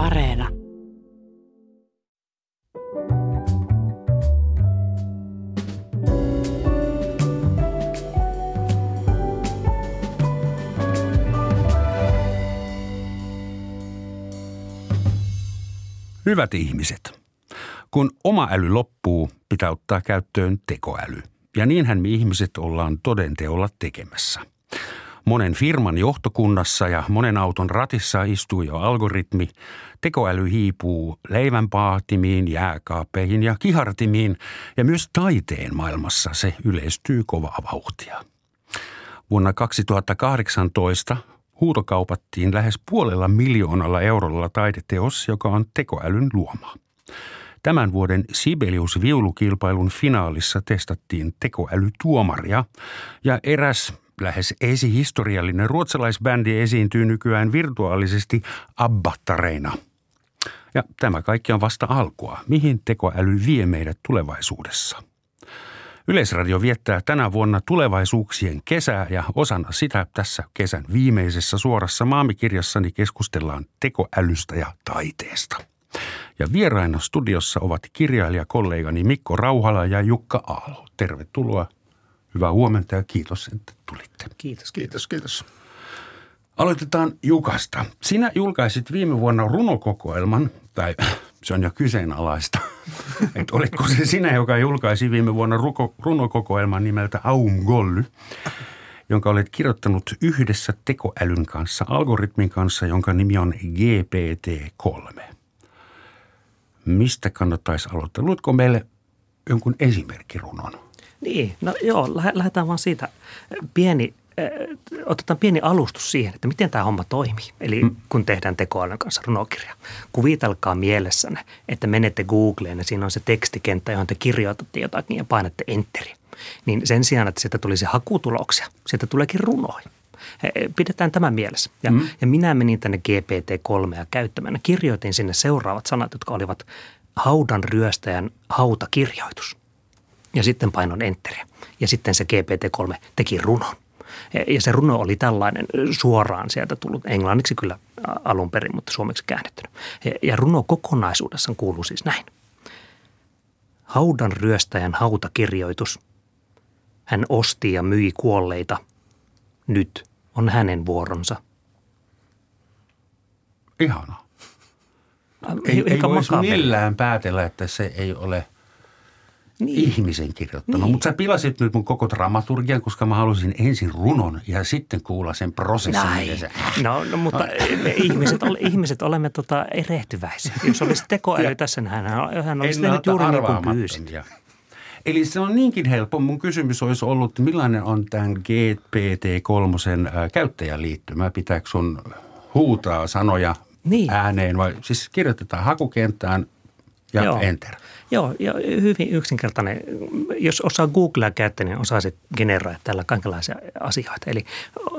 Areena. Hyvät ihmiset, kun oma äly loppuu, pitää ottaa käyttöön tekoäly. Ja niinhän me ihmiset ollaan todenteolla tekemässä. Monen firman johtokunnassa ja monen auton ratissa istuu jo algoritmi. Tekoäly hiipuu leivänpaatimiin, jääkaappeihin ja kihartimiin ja myös taiteen maailmassa se yleistyy kovaa vauhtia. Vuonna 2018 huutokaupattiin lähes puolella miljoonalla eurolla taideteos, joka on tekoälyn luoma. Tämän vuoden Sibelius-viulukilpailun finaalissa testattiin tekoälytuomaria ja eräs lähes esihistoriallinen ruotsalaisbändi esiintyy nykyään virtuaalisesti abbattareina. Ja tämä kaikki on vasta alkua. Mihin tekoäly vie meidät tulevaisuudessa? Yleisradio viettää tänä vuonna tulevaisuuksien kesää ja osana sitä tässä kesän viimeisessä suorassa maamikirjassani keskustellaan tekoälystä ja taiteesta. Ja vieraina studiossa ovat kirjailijakollegani Mikko Rauhala ja Jukka Aalo. Tervetuloa. Hyvää huomenta ja kiitos, että tulitte. Kiitos, kiitos, kiitos. Aloitetaan Jukasta. Sinä julkaisit viime vuonna runokokoelman, tai se on jo kyseenalaista, että oliko se sinä, joka julkaisi viime vuonna ruko, runokokoelman nimeltä Aum Golly, jonka olet kirjoittanut yhdessä tekoälyn kanssa, algoritmin kanssa, jonka nimi on GPT-3. Mistä kannattaisi aloittaa? Luetko meille jonkun esimerkkirunon? Niin, no joo, lähdetään vaan siitä. Pieni otetaan pieni alustus siihen, että miten tämä homma toimii. Eli mm. kun tehdään tekoälyn kanssa runokirja. Kuvitelkaa mielessänne, että menette Googleen ja siinä on se tekstikenttä, johon te kirjoitatte jotakin ja painatte enteriä. Niin sen sijaan, että sieltä tulisi hakutuloksia, sieltä tuleekin runoja. Pidetään tämä mielessä. Ja, mm. ja minä menin tänne GPT-3 käyttämään. Kirjoitin sinne seuraavat sanat, jotka olivat haudan ryöstäjän hautakirjoitus. Ja sitten painon enteriä. Ja sitten se GPT-3 teki runon. Ja se runo oli tällainen suoraan sieltä tullut, englanniksi kyllä alun perin, mutta suomeksi käännettynä. Ja runo kokonaisuudessaan kuuluu siis näin. Haudan ryöstäjän hautakirjoitus. Hän osti ja myi kuolleita. Nyt on hänen vuoronsa. Ihana. Ei, ei voisi millään päätellä, että se ei ole – niin. ihmisen kirjoittanut. Niin. Mutta sä pilasit nyt mun koko dramaturgian, koska mä halusin ensin runon ja sitten kuulla sen prosessin. Näin. Se... No, no, mutta me ihmiset, ole, ihmiset olemme tota erehtyväisiä. Jos olisi tekoäly tässä, niin hän, hän olisi tehnyt juuri niin kuin pyysit. Eli se on niinkin helppo. Mun kysymys olisi ollut, millainen on tämän GPT-3 käyttäjäliittymä? Pitääkö sun huutaa sanoja niin. ääneen vai siis kirjoitetaan hakukenttään ja Joo. enter? Joo, ja hyvin yksinkertainen. Jos osaa Googlea käyttää, niin osaisit generoida tällä kaikenlaisia asioita. Eli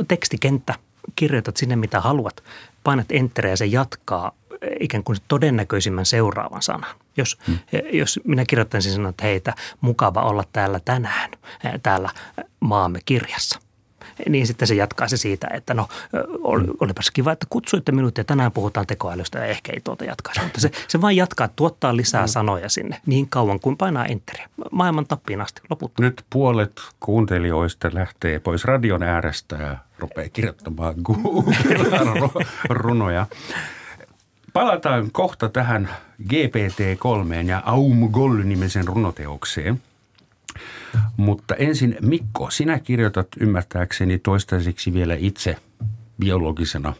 tekstikenttä, kirjoitat sinne mitä haluat, painat enteriä ja se jatkaa ikään kuin todennäköisimmän seuraavan sanan. Jos, hmm. jos minä kirjoittaisin sanoa, että heitä mukava olla täällä tänään, täällä maamme kirjassa – niin sitten se jatkaa se siitä, että no olipas kiva, että kutsuitte minut ja tänään puhutaan tekoälystä ja ehkä ei tuota jatkaisi. Mutta se, se vain jatkaa, tuottaa lisää mm. sanoja sinne niin kauan kuin painaa enteriä. Maailman tappiin asti loputtaa. Nyt puolet kuuntelijoista lähtee pois radion äärestä ja rupeaa kirjoittamaan Google-runoja. Palataan kohta tähän GPT-3 ja Aum Goll-nimisen runoteokseen – mutta ensin Mikko, sinä kirjoitat ymmärtääkseni toistaiseksi vielä itse biologisena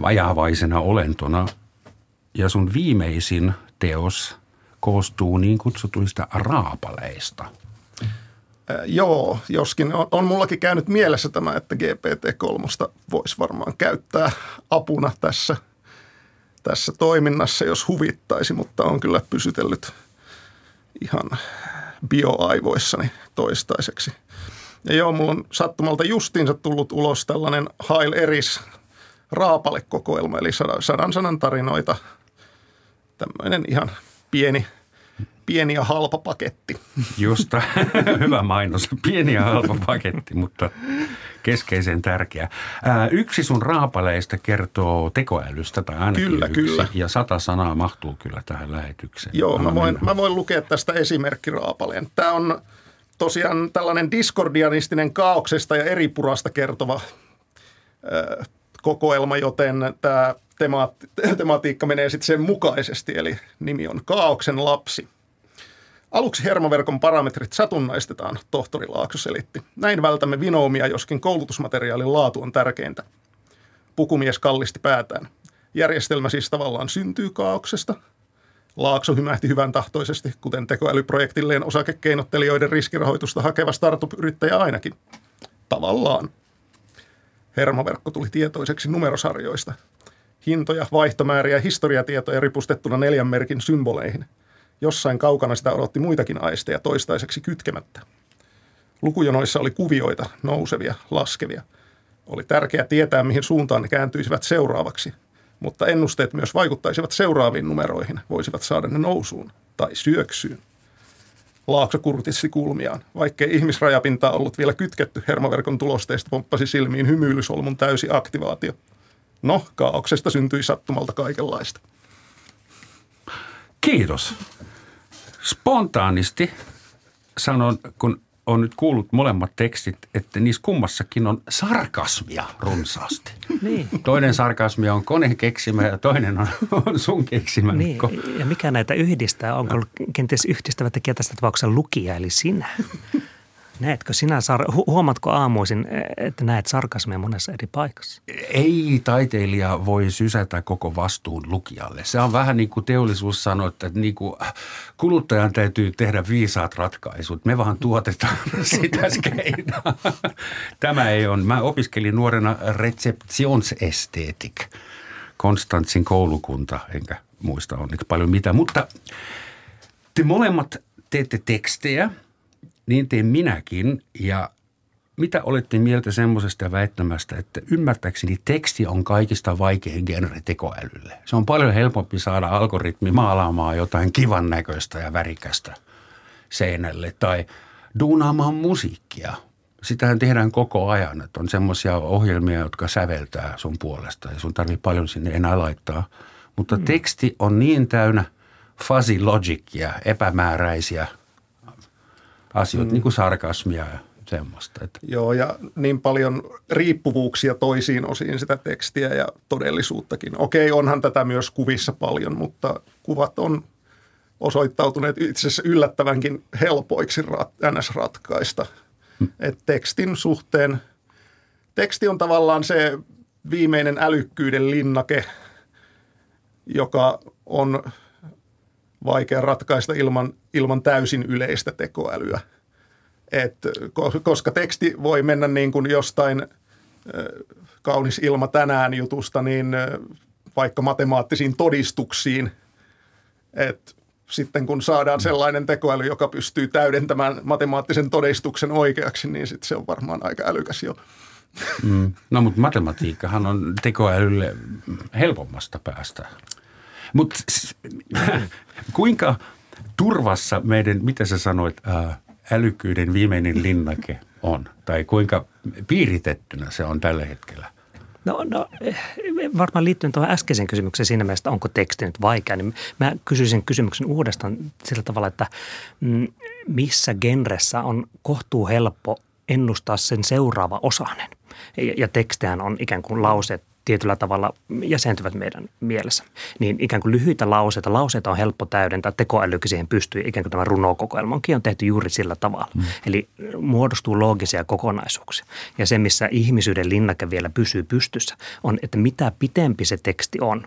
vajavaisena olentona. Ja sun viimeisin teos koostuu niin kutsutuista raapaleista. Joo, joskin on, on mullakin käynyt mielessä tämä, että GPT-3 voisi varmaan käyttää apuna tässä, tässä toiminnassa, jos huvittaisi, mutta on kyllä pysytellyt ihan bioaivoissani toistaiseksi. Ja joo, mulla on sattumalta justiinsa tullut ulos tällainen Hail Eris raapalekokoelma, eli sadan sanan tarinoita. Tämmöinen ihan pieni pieni ja halpa paketti. Just, hyvä mainos. Pieni ja halpa paketti, mutta keskeisen tärkeä. Ää, yksi sun raapaleista kertoo tekoälystä tai ainakin Kyllä, yksi. kyllä. Ja sata sanaa mahtuu kyllä tähän lähetykseen. Joo, Anna mä voin, mennä. mä voin lukea tästä esimerkkiraapaleen. Tämä on tosiaan tällainen diskordianistinen kaauksesta ja eripurasta kertova ö, kokoelma, joten tämä temaat- tematiikka menee sitten sen mukaisesti, eli nimi on Kaauksen lapsi. Aluksi hermoverkon parametrit satunnaistetaan, tohtori Laakso selitti. Näin vältämme vinoumia, joskin koulutusmateriaalin laatu on tärkeintä. Pukumies kallisti päätään. Järjestelmä siis tavallaan syntyy kaauksesta. Laakso hymähti hyvän tahtoisesti, kuten tekoälyprojektilleen osakekeinottelijoiden riskirahoitusta hakeva startup-yrittäjä ainakin. Tavallaan. Hermoverkko tuli tietoiseksi numerosarjoista. Hintoja, vaihtomääriä ja historiatietoja ripustettuna neljän merkin symboleihin. Jossain kaukana sitä odotti muitakin aisteja toistaiseksi kytkemättä. Lukujonoissa oli kuvioita, nousevia, laskevia. Oli tärkeää tietää, mihin suuntaan ne kääntyisivät seuraavaksi, mutta ennusteet myös vaikuttaisivat seuraaviin numeroihin, voisivat saada ne nousuun tai syöksyyn. Laakso kurtissi kulmiaan. Vaikkei ihmisrajapintaa ollut vielä kytketty, hermoverkon tulosteista pomppasi silmiin hymyilysolmun täysi aktivaatio. No, kaauksesta syntyi sattumalta kaikenlaista. Kiitos. Spontaanisti sanon, kun on nyt kuullut molemmat tekstit, että niissä kummassakin on sarkasmia runsaasti. Niin. Toinen sarkasmia on koneen keksimä ja toinen on, on sun keksimä. Niin, ja mikä näitä yhdistää? Onko ollut kenties yhdistävä tekijä tässä tapauksessa lukija, eli sinä? Näetkö sinä, sar- hu- huomaatko aamuisin, että näet sarkasmia monessa eri paikassa? Ei taiteilija voi sysätä koko vastuun lukijalle. Se on vähän niin kuin teollisuus sanoi, että niin kuin kuluttajan täytyy tehdä viisaat ratkaisut. Me vaan tuotetaan sitä skeinaa. Tämä ei ole. Mä opiskelin nuorena receptionsesteetik. Konstantsin koulukunta, enkä muista onneksi paljon mitä. Mutta te molemmat teette tekstejä, niin teen minäkin. Ja mitä olette mieltä semmoisesta väittämästä, että ymmärtääkseni teksti on kaikista vaikein genre tekoälylle? Se on paljon helpompi saada algoritmi maalaamaan jotain kivan näköistä ja värikästä seinälle tai duunaamaan musiikkia. Sitähän tehdään koko ajan, että on semmoisia ohjelmia, jotka säveltää sun puolesta ja sun tarvii paljon sinne enää laittaa. Mutta mm. teksti on niin täynnä fuzzy logicia, epämääräisiä asioita, mm. niin kuin sarkasmia ja semmoista. Että. Joo, ja niin paljon riippuvuuksia toisiin osiin sitä tekstiä ja todellisuuttakin. Okei, onhan tätä myös kuvissa paljon, mutta kuvat on osoittautuneet itse asiassa yllättävänkin helpoiksi rat- NS-ratkaista. Hmm. Et tekstin suhteen, teksti on tavallaan se viimeinen älykkyyden linnake, joka on vaikea ratkaista ilman, ilman täysin yleistä tekoälyä. Et, koska teksti voi mennä niin kuin jostain kaunis ilma tänään jutusta, niin vaikka matemaattisiin todistuksiin, että sitten kun saadaan sellainen tekoäly, joka pystyy täydentämään matemaattisen todistuksen oikeaksi, niin sitten se on varmaan aika älykäs jo. Mm. No mutta matematiikkahan on tekoälylle helpommasta päästä. Mutta kuinka turvassa meidän, mitä sä sanoit, ää, älykkyyden viimeinen linnake on? Tai kuinka piiritettynä se on tällä hetkellä? No, no varmaan liittyen tuohon äskeiseen kysymykseen siinä mielessä, onko teksti nyt vaikea, niin mä kysyisin kysymyksen uudestaan sillä tavalla, että mm, missä genressä on kohtuu helppo ennustaa sen seuraava osanen. Ja, ja on ikään kuin lauseet tietyllä tavalla jäsentyvät meidän mielessä. Niin ikään kuin lyhyitä lauseita, lauseita on helppo täydentää, tekoälykin siihen pystyy, ikään kuin tämä runokokoelmankin on tehty juuri sillä tavalla. Mm. Eli muodostuu loogisia kokonaisuuksia. Ja se, missä ihmisyyden linnake vielä pysyy pystyssä, on, että mitä pitempi se teksti on.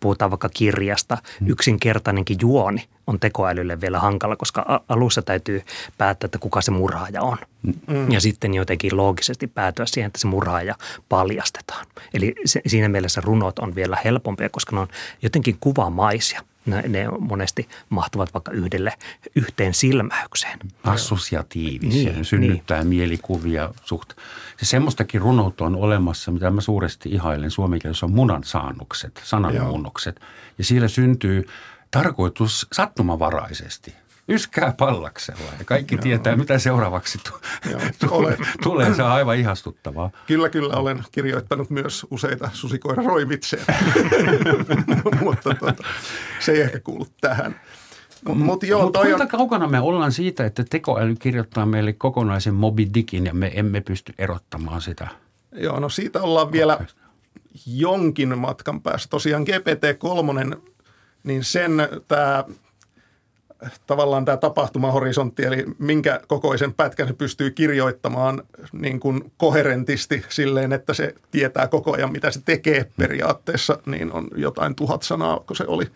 Puhutaan vaikka kirjasta, mm. yksinkertainenkin juoni on tekoälylle vielä hankala, koska alussa täytyy päättää, että kuka se murhaaja on. Mm. Ja sitten jotenkin loogisesti päätyä siihen, että se murhaaja paljastetaan. Eli se, siinä mielessä runot on vielä helpompia, koska ne on jotenkin kuvamaisia. Ne, ne monesti mahtuvat vaikka yhdelle yhteen silmäykseen. Assosiatiivisia, niin, synnyttää niin. mielikuvia suht. Se semmoistakin runoutta on olemassa, mitä mä suuresti ihailen suomen kielessä on munan saannukset, sananmuunnokset. Ja siellä syntyy tarkoitus sattumavaraisesti – yskää pallaksella ja kaikki Joo. tietää, mitä seuraavaksi tu- tulee. tulee. Se on aivan ihastuttavaa. Kyllä, kyllä. Olen kirjoittanut myös useita susikoira roivitseja, mutta tuota, se ei ehkä kuulu tähän. Mutta mut, mut kuinka on... kaukana me ollaan siitä, että tekoäly kirjoittaa meille kokonaisen Moby Dickin ja me emme pysty erottamaan sitä? Joo, no siitä ollaan vielä jonkin matkan päässä. Tosiaan GPT-3, niin sen tämä tavallaan tämä tapahtumahorisontti, eli minkä kokoisen pätkän se pystyy kirjoittamaan niin kuin koherentisti silleen, että se tietää koko ajan, mitä se tekee periaatteessa, niin on jotain tuhat sanaa, kun se oli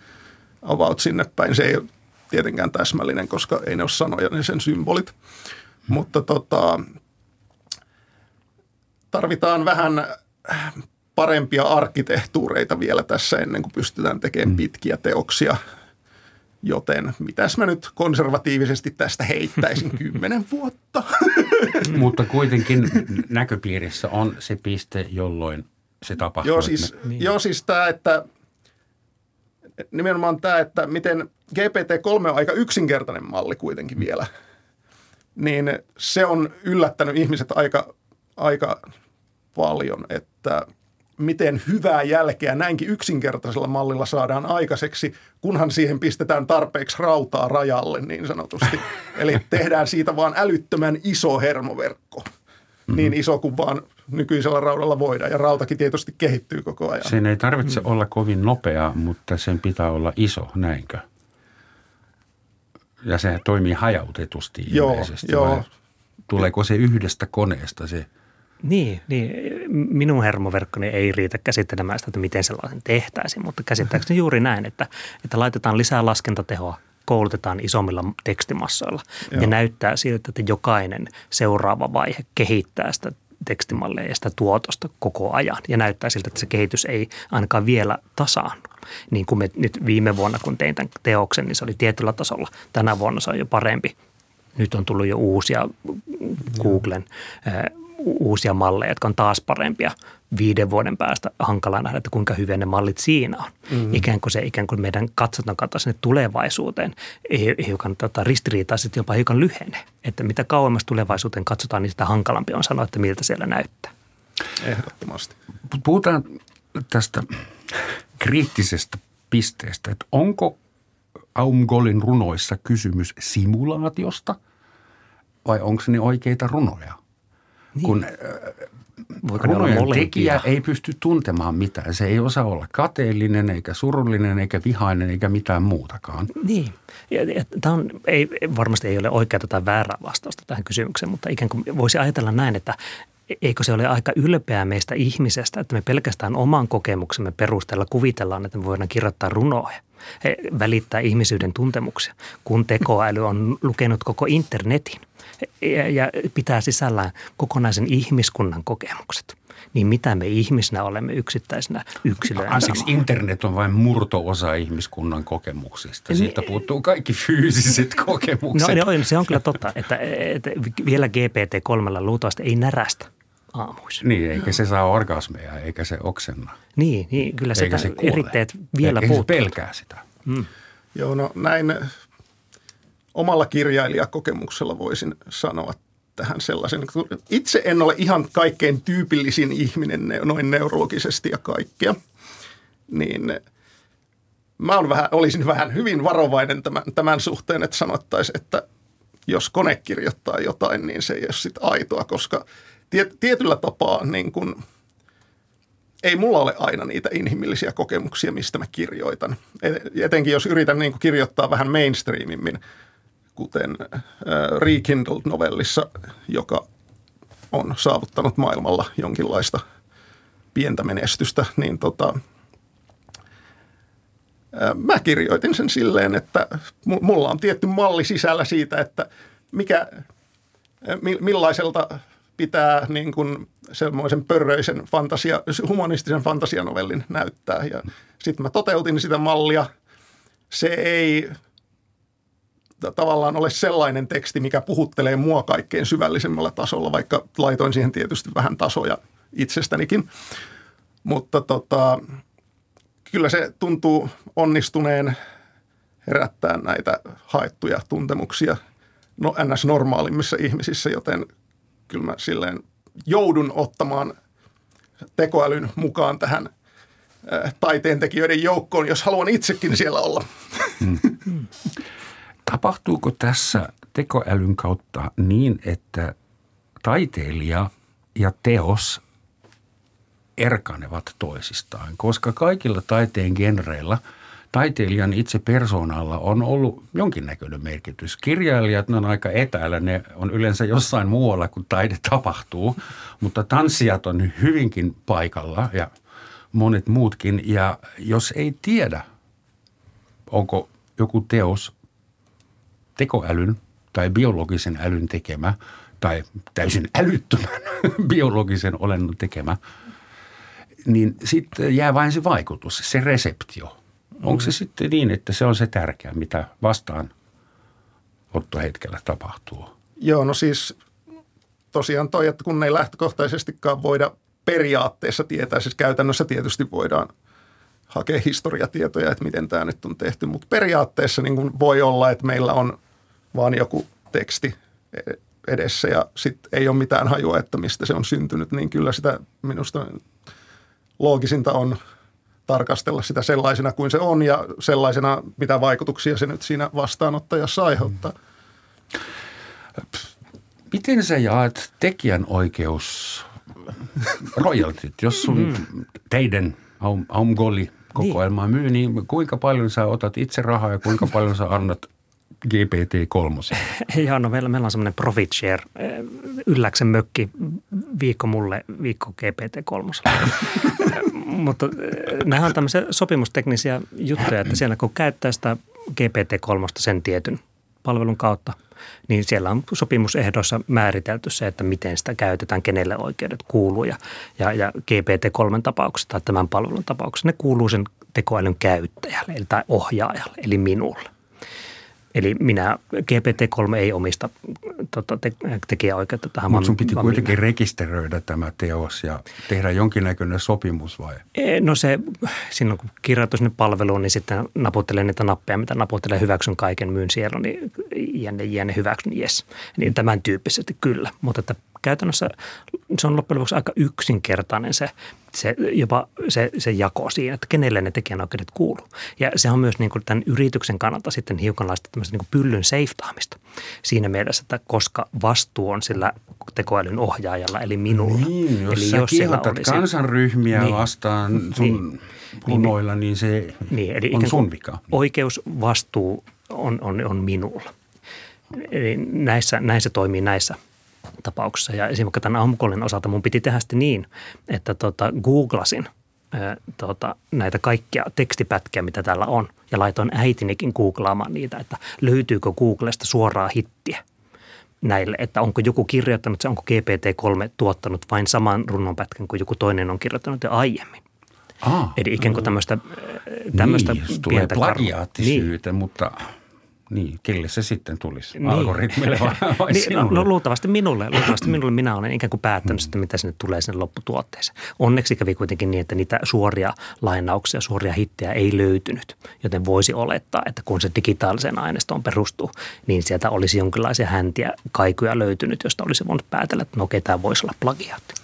avaut sinne päin. Se ei ole tietenkään täsmällinen, koska ei ne ole sanoja, niin sen symbolit. Mutta tota, tarvitaan vähän parempia arkkitehtuureita vielä tässä ennen kuin pystytään tekemään hmm. pitkiä teoksia – Joten mitäs mä nyt konservatiivisesti tästä heittäisin kymmenen vuotta. Mutta kuitenkin näköpiirissä on se piste, jolloin se tapahtuu. Joo siis, me... niin. joo, siis tämä, että nimenomaan tämä, että miten GPT-3 on aika yksinkertainen malli kuitenkin mm. vielä, niin se on yllättänyt ihmiset aika, aika paljon, että – miten hyvää jälkeä näinkin yksinkertaisella mallilla saadaan aikaiseksi, kunhan siihen pistetään tarpeeksi rautaa rajalle niin sanotusti. Eli tehdään siitä vaan älyttömän iso hermoverkko. Mm-hmm. Niin iso kuin vaan nykyisellä raudalla voidaan. Ja rautakin tietysti kehittyy koko ajan. Sen ei tarvitse mm. olla kovin nopea, mutta sen pitää olla iso, näinkö? Ja se toimii hajautetusti ilmeisesti. Joo, joo. Tuleeko se yhdestä koneesta se – niin, niin, minun hermoverkkoni ei riitä käsittelemään sitä, että miten sellaisen tehtäisiin, mutta käsittääkseni juuri näin, että, että laitetaan lisää laskentatehoa koulutetaan isommilla tekstimassoilla Joo. ja näyttää siltä, että jokainen seuraava vaihe kehittää sitä tekstimalleja ja sitä tuotosta koko ajan ja näyttää siltä, että se kehitys ei ainakaan vielä tasaannu. Niin kuin me nyt viime vuonna, kun tein tämän teoksen, niin se oli tietyllä tasolla. Tänä vuonna se on jo parempi. Nyt on tullut jo uusia Googlen uusia malleja, jotka on taas parempia viiden vuoden päästä. Hankala nähdä, että kuinka hyviä ne mallit siinä on. Mm. Ikään kuin se ikään kuin meidän katsotaan sinne tulevaisuuteen hiukan tota, ristiriitaisesti jopa hiukan lyhene. Että mitä kauemmas tulevaisuuteen katsotaan, niin sitä hankalampi on sanoa, että miltä siellä näyttää. Ehdottomasti. Puhutaan tästä kriittisestä pisteestä, että onko Aumgolin runoissa kysymys simulaatiosta vai onko ne oikeita runoja? Niin. Kun Voiko runojen tekijä ei pysty tuntemaan mitään. Se ei osaa olla kateellinen, eikä surullinen, eikä vihainen, eikä mitään muutakaan. Niin. Tämä on, ei, varmasti ei ole oikea tai väärää vastausta tähän kysymykseen, mutta ikään kuin voisi ajatella näin, että eikö se ole aika ylpeä meistä ihmisestä, että me pelkästään oman kokemuksemme perusteella kuvitellaan, että me voidaan kirjoittaa runoja välittää ihmisyyden tuntemuksia, kun tekoäly on lukenut koko internetin ja pitää sisällään kokonaisen ihmiskunnan kokemukset niin mitä me ihmisinä olemme yksittäisenä yksilöinä. Ansiksi internet on vain murto-osa ihmiskunnan kokemuksista. Siitä niin, puuttuu kaikki fyysiset kokemukset. No, no se on kyllä totta, että, että vielä GPT-3 luultavasti ei närästä aamuisin. Niin, eikä se saa orgasmeja, eikä se oksenna. Niin, niin kyllä se, se eritteet vielä puuttuu. se pelkää sitä. Mm. Joo, no näin omalla kirjailijakokemuksella voisin sanoa tähän sellaisen. Itse en ole ihan kaikkein tyypillisin ihminen noin neurologisesti ja kaikkea, niin mä on vähän, olisin vähän hyvin varovainen tämän, tämän suhteen, että sanottaisiin, että jos kone kirjoittaa jotain, niin se ei ole sitten aitoa, koska tiet, tietyllä tapaa niin kun, ei mulla ole aina niitä inhimillisiä kokemuksia, mistä mä kirjoitan. Etenkin jos yritän niin kirjoittaa vähän mainstreamimmin, kuten Rekindled-novellissa, joka on saavuttanut maailmalla jonkinlaista pientä menestystä, niin tota, mä kirjoitin sen silleen, että mulla on tietty malli sisällä siitä, että mikä, millaiselta pitää niin kuin semmoisen pörröisen fantasia, humanistisen fantasianovellin näyttää. Ja sitten mä toteutin sitä mallia. Se ei tavallaan ole sellainen teksti, mikä puhuttelee mua kaikkein syvällisemmällä tasolla, vaikka laitoin siihen tietysti vähän tasoja itsestänikin. Mutta tota, kyllä se tuntuu onnistuneen herättää näitä haettuja tuntemuksia no, ns. normaalimmissa ihmisissä, joten kyllä mä silleen joudun ottamaan tekoälyn mukaan tähän taiteentekijöiden joukkoon, jos haluan itsekin siellä olla. Hmm. Tapahtuuko tässä tekoälyn kautta niin, että taiteilija ja teos erkanevat toisistaan, koska kaikilla taiteen genreillä taiteilijan itse persoonalla on ollut jonkinnäköinen merkitys. Kirjailijat ne on aika etäällä, ne on yleensä jossain muualla kuin taide tapahtuu, mutta tanssijat on hyvinkin paikalla ja monet muutkin. Ja jos ei tiedä, onko joku teos tekoälyn tai biologisen älyn tekemä tai täysin älyttömän biologisen olennon tekemä, niin sitten jää vain se vaikutus, se reseptio. Onko se mm. sitten niin, että se on se tärkeä, mitä vastaan ottohetkellä tapahtuu? Joo, no siis tosiaan toi, että kun ei lähtökohtaisestikaan voida periaatteessa tietää, siis käytännössä tietysti voidaan hakea historiatietoja, että miten tämä nyt on tehty, mutta periaatteessa niin kuin voi olla, että meillä on vaan joku teksti edessä ja sitten ei ole mitään hajua, että mistä se on syntynyt, niin kyllä sitä minusta loogisinta on tarkastella sitä sellaisena kuin se on ja sellaisena, mitä vaikutuksia se nyt siinä vastaanottajassa aiheuttaa. Miten sä jaat tekijänoikeus royaltit, jos sun mm. teidän Aum, Aum Goli kokoelmaa myy, niin kuinka paljon sä otat itse rahaa ja kuinka paljon sä annat GPT-3? Joo, no meillä, meillä on semmoinen profit share, eh, ylläksen mökki, viikko mulle, viikko GPT-3. Mutta eh, nämä on tämmöisiä sopimusteknisiä juttuja, että siellä kun käyttää sitä GPT-3 sen tietyn palvelun kautta, niin siellä on sopimusehdoissa määritelty se, että miten sitä käytetään, kenelle oikeudet kuuluu. Ja, ja, ja GPT-3 tapauksessa tai tämän palvelun tapauksessa ne kuuluu sen tekoälyn käyttäjälle eli tai ohjaajalle, eli minulle. Eli minä, GPT-3 ei omista tota, te, tekijäoikeutta tähän. Mutta sun piti kuitenkin minä. rekisteröidä tämä teos ja tehdä jonkinnäköinen sopimus vai? E, no se, silloin kun kirjoitan sinne palveluun, niin sitten naputtelen niitä nappeja, mitä naputtelen hyväksyn kaiken, myyn siellä, niin jänne, jänne hyväksyn, yes. Niin tämän tyyppisesti kyllä, mutta että käytännössä se on loppujen lopuksi aika yksinkertainen se, se, jopa se, se jako siinä, että kenelle ne tekijänoikeudet kuuluu. Ja se on myös niin kuin tämän yrityksen kannalta sitten hiukanlaista tämmöistä niin kuin pyllyn seiftaamista siinä mielessä, että koska vastuu on sillä tekoälyn ohjaajalla, eli minulla. Niin, jos eli sä jos olisi, kansanryhmiä niin, vastaan sun niin, punoilla, niin, niin se niin, eli on sun vika. Oikeusvastuu on, on, on minulla. Eli näissä, näissä toimii näissä – tapauksessa. Ja esimerkiksi tämän aamukollin osalta mun piti tehdä sitten niin, että tota, googlasin ää, tota, näitä kaikkia tekstipätkiä, mitä täällä on. Ja laitoin äitinikin googlaamaan niitä, että löytyykö Googlesta suoraa hittiä näille, että onko joku kirjoittanut se, onko GPT-3 tuottanut vain saman runnonpätkän kuin joku toinen on kirjoittanut jo aiemmin. Ah, Eli ikään kuin tämmöistä, tämmöistä niin, pientä tulee plagiaattisyytä, niin. mutta niin, kelle se sitten tulisi? Niin. Algoritmille vai, vai niin, no, no, luultavasti minulle. Luultavasti minulle minä olen ikään kuin päättänyt mm. sitä, mitä sinne tulee sinne lopputuotteeseen. Onneksi kävi kuitenkin niin, että niitä suoria lainauksia, suoria hittejä ei löytynyt. Joten voisi olettaa, että kun se digitaaliseen aineistoon perustuu, niin sieltä olisi jonkinlaisia häntiä, kaikuja löytynyt, josta olisi voinut päätellä, että no okei, tämä voisi olla plagiaatti.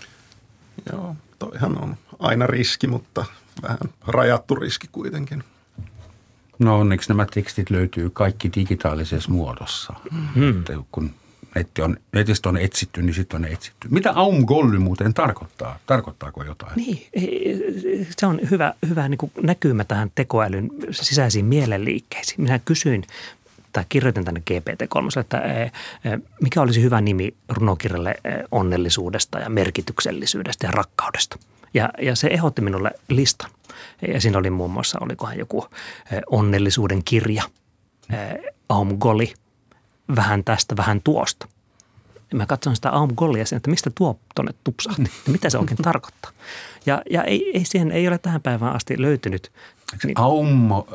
Joo, toihan on aina riski, mutta vähän rajattu riski kuitenkin. No onneksi nämä tekstit löytyy kaikki digitaalisessa muodossa. Hmm. kun netti on, netistä on etsitty, niin sitten on etsitty. Mitä Aum Golly muuten tarkoittaa? Tarkoittaako jotain? Niin, se on hyvä, hyvä niin kuin näkymä tähän tekoälyn sisäisiin mielenliikkeisiin. Minä kysyin tai kirjoitin tänne GPT-3, että mikä olisi hyvä nimi runokirjalle onnellisuudesta ja merkityksellisyydestä ja rakkaudesta. Ja, ja se ehdotti minulle listan. Ja siinä oli muun muassa, olikohan joku onnellisuuden kirja, Aum Goli, vähän tästä, vähän tuosta. Mä katson sitä Aum Golia sen, että mistä tuo tuonne tupsahti, ja mitä se oikein tarkoittaa. Ja, ja ei, ei, siihen ei ole tähän päivään asti löytynyt niin, aummo,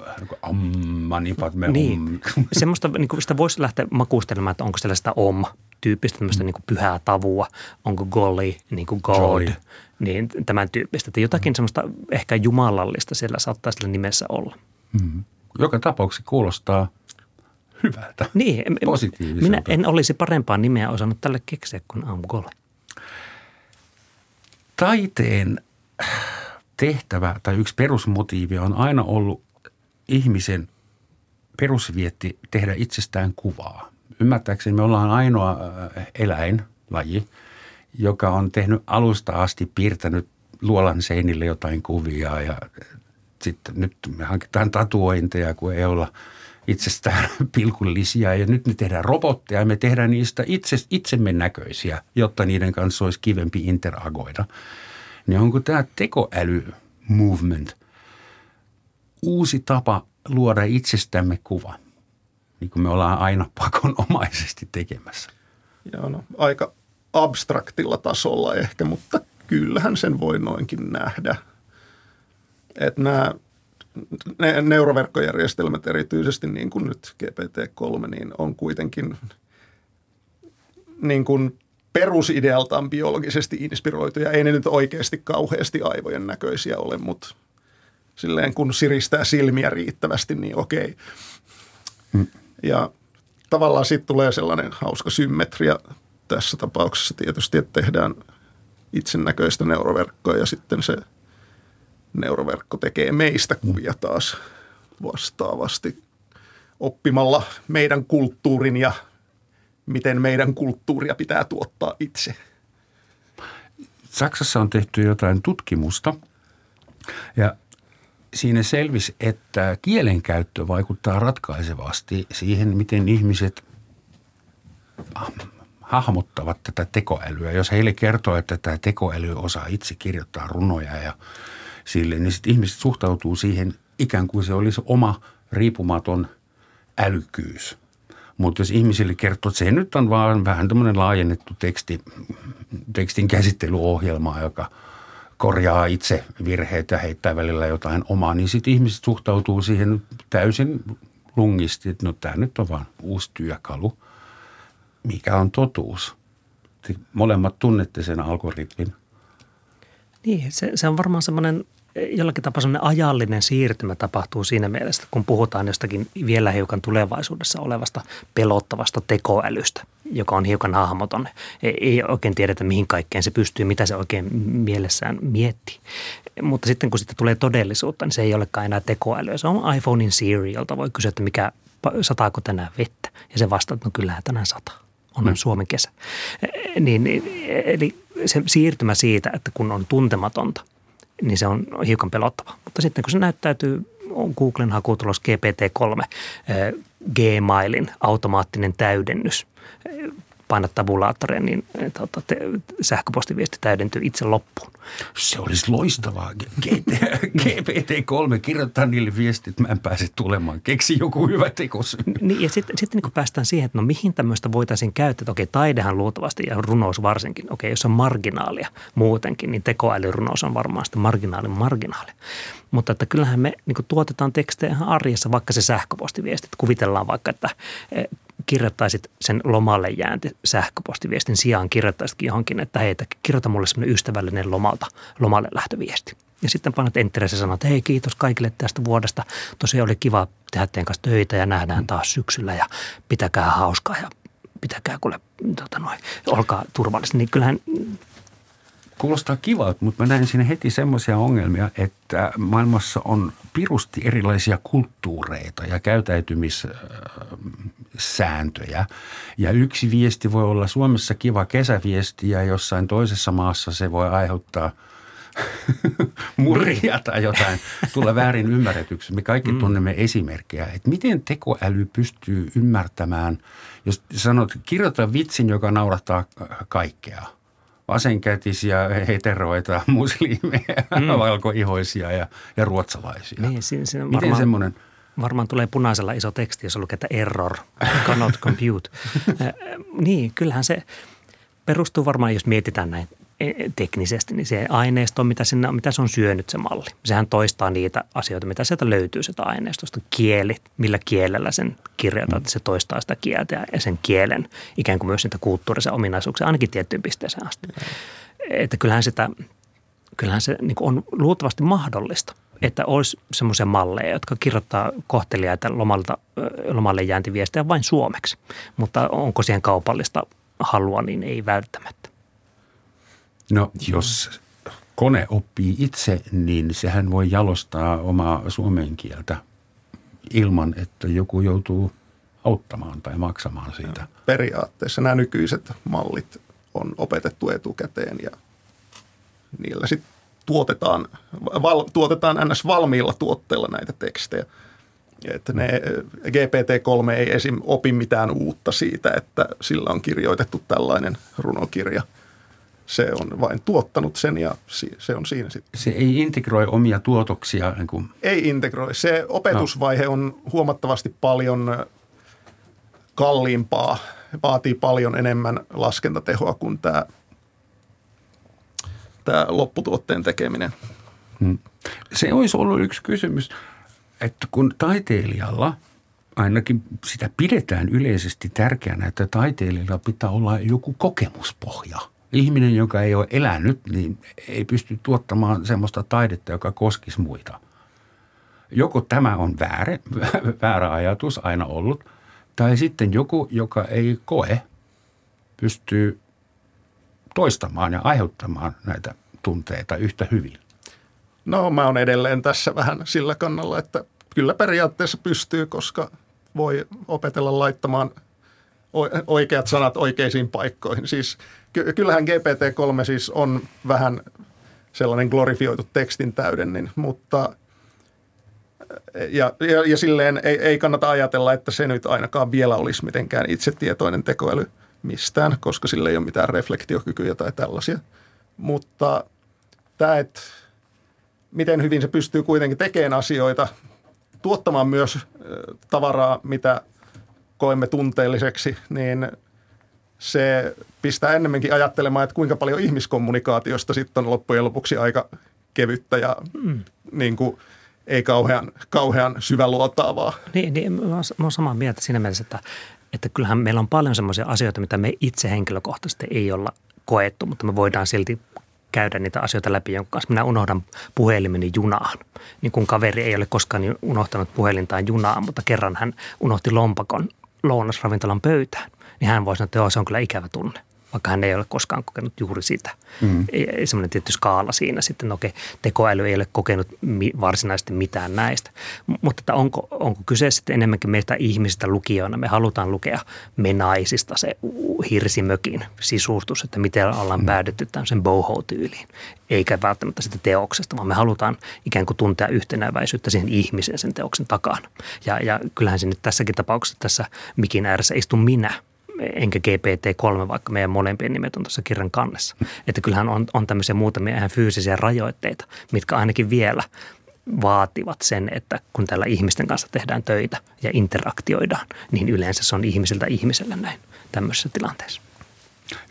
amma, niin, niin semmoista, niin kuin sitä voisi lähteä makustelemaan, että onko sellaista om tyyppistä tämmöistä niin kuin pyhää tavua, onko golly, niin kuin god, Joy. Niin tämän tyyppistä. Että jotakin semmoista ehkä jumalallista siellä saattaa sillä nimessä olla. Mm. joka tapauksessa kuulostaa hyvältä, Niin, positiiviselta. minä en olisi parempaa nimeä osannut tälle keksiä kuin Amgole. Taiteen tehtävä tai yksi perusmotiivi on aina ollut ihmisen perusvietti tehdä itsestään kuvaa. Ymmärtääkseni me ollaan ainoa äh, eläinlaji, joka on tehnyt alusta asti piirtänyt luolan seinille jotain kuvia ja sitten nyt me hankitaan tatuointeja, kun ei olla itsestään pilkullisia ja nyt me tehdään robotteja ja me tehdään niistä itse, itsemme näköisiä, jotta niiden kanssa olisi kivempi interagoida. Niin onko tämä tekoäly movement uusi tapa luoda itsestämme kuva, niin kuin me ollaan aina pakonomaisesti tekemässä? Joo, no, aika abstraktilla tasolla ehkä, mutta kyllähän sen voi noinkin nähdä. Että nämä ne, neuroverkkojärjestelmät erityisesti niin kuin nyt GPT-3, niin on kuitenkin niin kuin perusidealtaan biologisesti inspiroituja. Ei ne nyt oikeasti kauheasti aivojen näköisiä ole, mutta silleen kun siristää silmiä riittävästi, niin okei. Ja tavallaan sitten tulee sellainen hauska symmetria tässä tapauksessa tietysti, että tehdään itsenäköistä neuroverkkoa ja sitten se neuroverkko tekee meistä kuvia taas vastaavasti oppimalla meidän kulttuurin ja miten meidän kulttuuria pitää tuottaa itse. Saksassa on tehty jotain tutkimusta ja siinä selvisi, että kielenkäyttö vaikuttaa ratkaisevasti siihen, miten ihmiset hahmottavat tätä tekoälyä. Jos heille kertoo, että tämä tekoäly osaa itse kirjoittaa runoja ja sille, niin sitten ihmiset suhtautuu siihen ikään kuin se olisi oma riippumaton älykkyys. Mutta jos ihmisille kertoo, että se nyt on vaan vähän tämmöinen laajennettu teksti, tekstin käsittelyohjelma, joka korjaa itse virheitä ja heittää välillä jotain omaa, niin sitten ihmiset suhtautuu siihen täysin lungisti, että no tämä nyt on vaan uusi työkalu. Mikä on totuus? Te molemmat tunnette sen algoritmin. Niin, se, se on varmaan semmoinen jollakin tapaa semmoinen ajallinen siirtymä tapahtuu siinä mielessä, kun puhutaan jostakin vielä hiukan tulevaisuudessa olevasta pelottavasta tekoälystä, joka on hiukan hahmoton. Ei, ei oikein tiedetä, mihin kaikkeen se pystyy, mitä se oikein mielessään miettii. Mutta sitten kun sitten tulee todellisuutta, niin se ei olekaan enää tekoälyä. Se on iPhonein Siri, jolta voi kysyä, että mikä, sataako tänään vettä. Ja se vastaa, että no kyllähän tänään sataa. On mm. Suomen kesä. Niin, niin, eli se siirtymä siitä, että kun on tuntematonta, niin se on hiukan pelottava. Mutta sitten kun se näyttäytyy, on Googlen hakutulos GPT-3, Gmailin automaattinen täydennys, painat tabulaattoreen, niin tota, te, sähköpostiviesti täydentyy itse loppuun. Se olisi loistavaa. GPT-3 kirjoittaa niille viestit, että mä en pääse tulemaan. Keksi joku hyvä tekos. Niin, ja sitten, sitten niin päästään siihen, että no mihin tämmöistä voitaisiin käyttää. Okei, taidehan luultavasti ja runous varsinkin. Okei, jos on marginaalia muutenkin, niin tekoälyrunous on varmaan sitten marginaalin marginaali. Mutta että kyllähän me niin tuotetaan tekstejä ihan arjessa, vaikka se sähköpostiviestit. Kuvitellaan vaikka, että kirjoittaisit sen lomalle jäänti sähköpostiviestin sijaan, kirjoittaisitkin johonkin, että hei, kirjoita mulle semmoinen ystävällinen lomalta, lomalle lähtöviesti. Ja sitten painat enterissä ja sanot, että hei kiitos kaikille tästä vuodesta. Tosiaan oli kiva tehdä teidän kanssa töitä ja nähdään taas syksyllä ja pitäkää hauskaa ja pitäkää kuule, tota noin, olkaa turvallisesti. Niin kyllähän Kuulostaa kivalta, mutta mä näen siinä heti semmoisia ongelmia, että maailmassa on pirusti erilaisia kulttuureita ja käyttäytymissääntöjä. Ja yksi viesti voi olla Suomessa kiva kesäviesti ja jossain toisessa maassa se voi aiheuttaa murhia tai jotain, tulla väärin ymmärretyksi. Me kaikki mm. tunnemme esimerkkejä, että miten tekoäly pystyy ymmärtämään, jos sanot, kirjoita vitsin, joka naurattaa kaikkea – vasenkätisiä, heteroita, muslimeja, mm. valkoihoisia ja, ja ruotsalaisia. Niin, siinä, siinä Miten varmaan, semmoinen? Varmaan tulee punaisella iso teksti, jos lukee, että error, cannot compute. niin, kyllähän se perustuu varmaan, jos mietitään näin teknisesti, niin se aineisto, mitä, sinne, mitä se on syönyt se malli. Sehän toistaa niitä asioita, mitä sieltä löytyy sieltä aineistosta. Kieli, millä kielellä sen kirjoitat, että se toistaa sitä kieltä ja sen kielen ikään kuin myös niitä kulttuurisia ominaisuuksia ainakin tiettyyn pisteeseen asti. Että kyllähän sitä, kyllähän se niin on luultavasti mahdollista. Että olisi semmoisia malleja, jotka kirjoittaa kohteliaita lomalta, lomalle jääntiviestejä vain suomeksi. Mutta onko siihen kaupallista halua, niin ei välttämättä. No jos kone oppii itse, niin sehän voi jalostaa omaa suomen kieltä ilman, että joku joutuu auttamaan tai maksamaan siitä. Periaatteessa nämä nykyiset mallit on opetettu etukäteen ja niillä sitten tuotetaan, val, tuotetaan ns. valmiilla tuotteilla näitä tekstejä. Että ne, GPT-3 ei esim. opi mitään uutta siitä, että sillä on kirjoitettu tällainen runokirja. Se on vain tuottanut sen ja se on siinä sitten. Se ei integroi omia tuotoksia? Niin kuin... Ei integroi. Se opetusvaihe on huomattavasti paljon kalliimpaa, vaatii paljon enemmän laskentatehoa kuin tämä tämä lopputuotteen tekeminen. Hmm. Se olisi ollut yksi kysymys, että kun taiteilijalla, ainakin sitä pidetään yleisesti tärkeänä, että taiteilijalla pitää olla joku kokemuspohja. Ihminen, joka ei ole elänyt, niin ei pysty tuottamaan semmoista taidetta, joka koskisi muita. Joko tämä on väärä, väärä ajatus aina ollut, tai sitten joku, joka ei koe, pystyy toistamaan ja aiheuttamaan näitä tunteita yhtä hyvin? No mä oon edelleen tässä vähän sillä kannalla, että kyllä periaatteessa pystyy, koska voi opetella laittamaan oikeat sanat oikeisiin paikkoihin. Siis kyllähän GPT-3 siis on vähän sellainen glorifioitu tekstin täydennin, mutta ja, ja, ja silleen ei, ei kannata ajatella, että se nyt ainakaan vielä olisi mitenkään itsetietoinen tekoäly – mistään, koska sillä ei ole mitään reflektiokykyjä tai tällaisia. Mutta tämä, että miten hyvin se pystyy kuitenkin tekemään asioita, tuottamaan myös tavaraa, mitä koemme tunteelliseksi, niin se pistää ennemminkin ajattelemaan, että kuinka paljon ihmiskommunikaatiosta sitten on loppujen lopuksi aika kevyttä ja mm. niin kuin, ei kauhean, kauhean syväluotaavaa. Niin, niin mä olen samaa mieltä siinä mielessä, että että kyllähän meillä on paljon sellaisia asioita, mitä me itse henkilökohtaisesti ei olla koettu, mutta me voidaan silti käydä niitä asioita läpi, jonka kanssa minä unohdan puhelimeni junaan. Niin kun kaveri ei ole koskaan unohtanut puhelintaan junaan, mutta kerran hän unohti lompakon lounasravintolan pöytään, niin hän voisi sanoa, että joo, se on kyllä ikävä tunne vaikka hän ei ole koskaan kokenut juuri sitä. Mm. Semmoinen tietty skaala siinä sitten, no okei, tekoäly ei ole kokenut mi- varsinaisesti mitään näistä. Mutta että onko, onko kyse sitten enemmänkin meistä ihmisistä lukijoina? Me halutaan lukea menaisista se hirsimökin sisustus, että miten ollaan mm. päädytty tämmöisen boho-tyyliin. Eikä välttämättä sitä teoksesta, vaan me halutaan ikään kuin tuntea yhtenäväisyyttä siihen ihmisen sen teoksen takana. Ja, ja kyllähän se nyt tässäkin tapauksessa tässä mikin ääressä istun minä – enkä GPT-3, vaikka meidän molempien nimet on tuossa kirjan kannessa. Että kyllähän on, on tämmöisiä muutamia ihan fyysisiä rajoitteita, mitkä ainakin vielä vaativat sen, että kun tällä ihmisten kanssa tehdään töitä ja interaktioidaan, niin yleensä se on ihmiseltä ihmiselle näin tämmöisessä tilanteessa.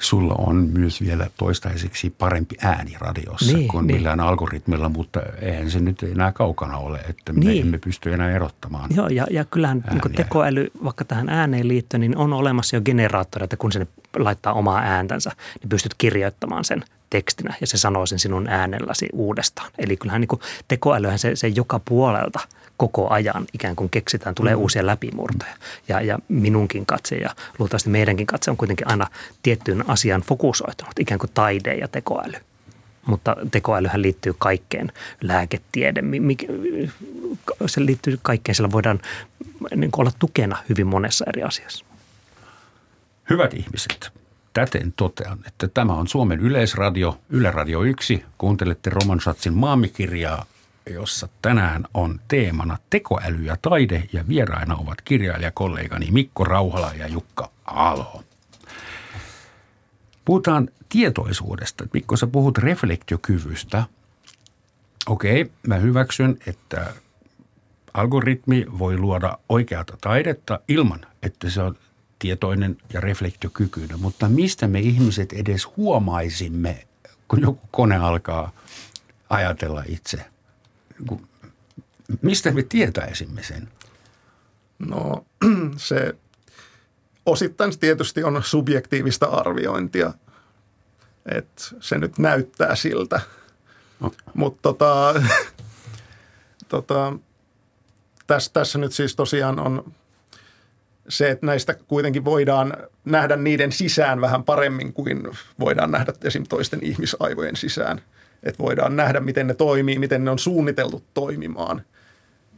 Sulla on myös vielä toistaiseksi parempi ääni radiossa niin, kuin niin. millään algoritmilla, mutta eihän se nyt enää kaukana ole, että niin. me emme pysty enää erottamaan Joo, ja, ja kyllähän niin tekoäly, vaikka tähän ääneen liittyen, niin on olemassa jo generaattoreita, kun sinne laittaa omaa ääntänsä, niin pystyt kirjoittamaan sen tekstinä ja se sanoo sen sinun äänelläsi uudestaan. Eli kyllähän niin kuin tekoälyhän se, se joka puolelta – koko ajan ikään kuin keksitään, tulee mm. uusia läpimurtoja. Ja, ja minunkin katse ja luultavasti meidänkin katse on kuitenkin aina tiettyyn asian fokusoitunut, ikään kuin taide ja tekoäly. Mutta tekoälyhän liittyy kaikkeen, lääketiede, se liittyy kaikkeen, sillä voidaan niin olla tukena hyvin monessa eri asiassa. Hyvät ihmiset, täten totean, että tämä on Suomen Yleisradio, Yle Radio 1. Kuuntelette Roman Schatzin maamikirjaa jossa tänään on teemana tekoäly ja taide ja vieraina ovat kirjailijakollegani Mikko Rauhala ja Jukka Alo. Puhutaan tietoisuudesta. Mikko, sä puhut reflektiokyvystä. Okei, mä hyväksyn, että algoritmi voi luoda oikeata taidetta ilman, että se on tietoinen ja reflektiokykyinen. Mutta mistä me ihmiset edes huomaisimme, kun joku kone alkaa ajatella itse mistä me tietäisimme sen? No se osittain tietysti on subjektiivista arviointia, että se nyt näyttää siltä. No. Mutta tota, tota, tässä, tässä nyt siis tosiaan on se, että näistä kuitenkin voidaan nähdä niiden sisään vähän paremmin kuin voidaan nähdä esim. toisten ihmisaivojen sisään. Että voidaan nähdä, miten ne toimii, miten ne on suunniteltu toimimaan.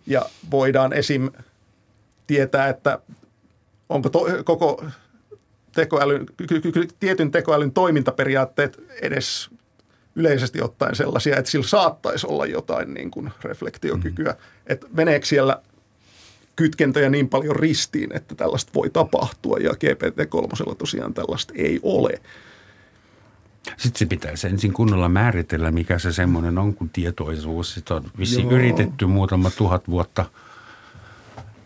Ja voidaan esim. tietää, että onko to, koko tekoälyn, tietyn tekoälyn toimintaperiaatteet edes yleisesti ottaen sellaisia, että sillä saattaisi olla jotain niin kuin reflektiokykyä. Mm. Että meneekö siellä kytkentöjä niin paljon ristiin, että tällaista voi tapahtua ja GPT-3 tosiaan tällaista ei ole. Sitten se pitäisi ensin kunnolla määritellä, mikä se semmoinen on kuin tietoisuus. Sitä on vissiin yritetty muutama tuhat vuotta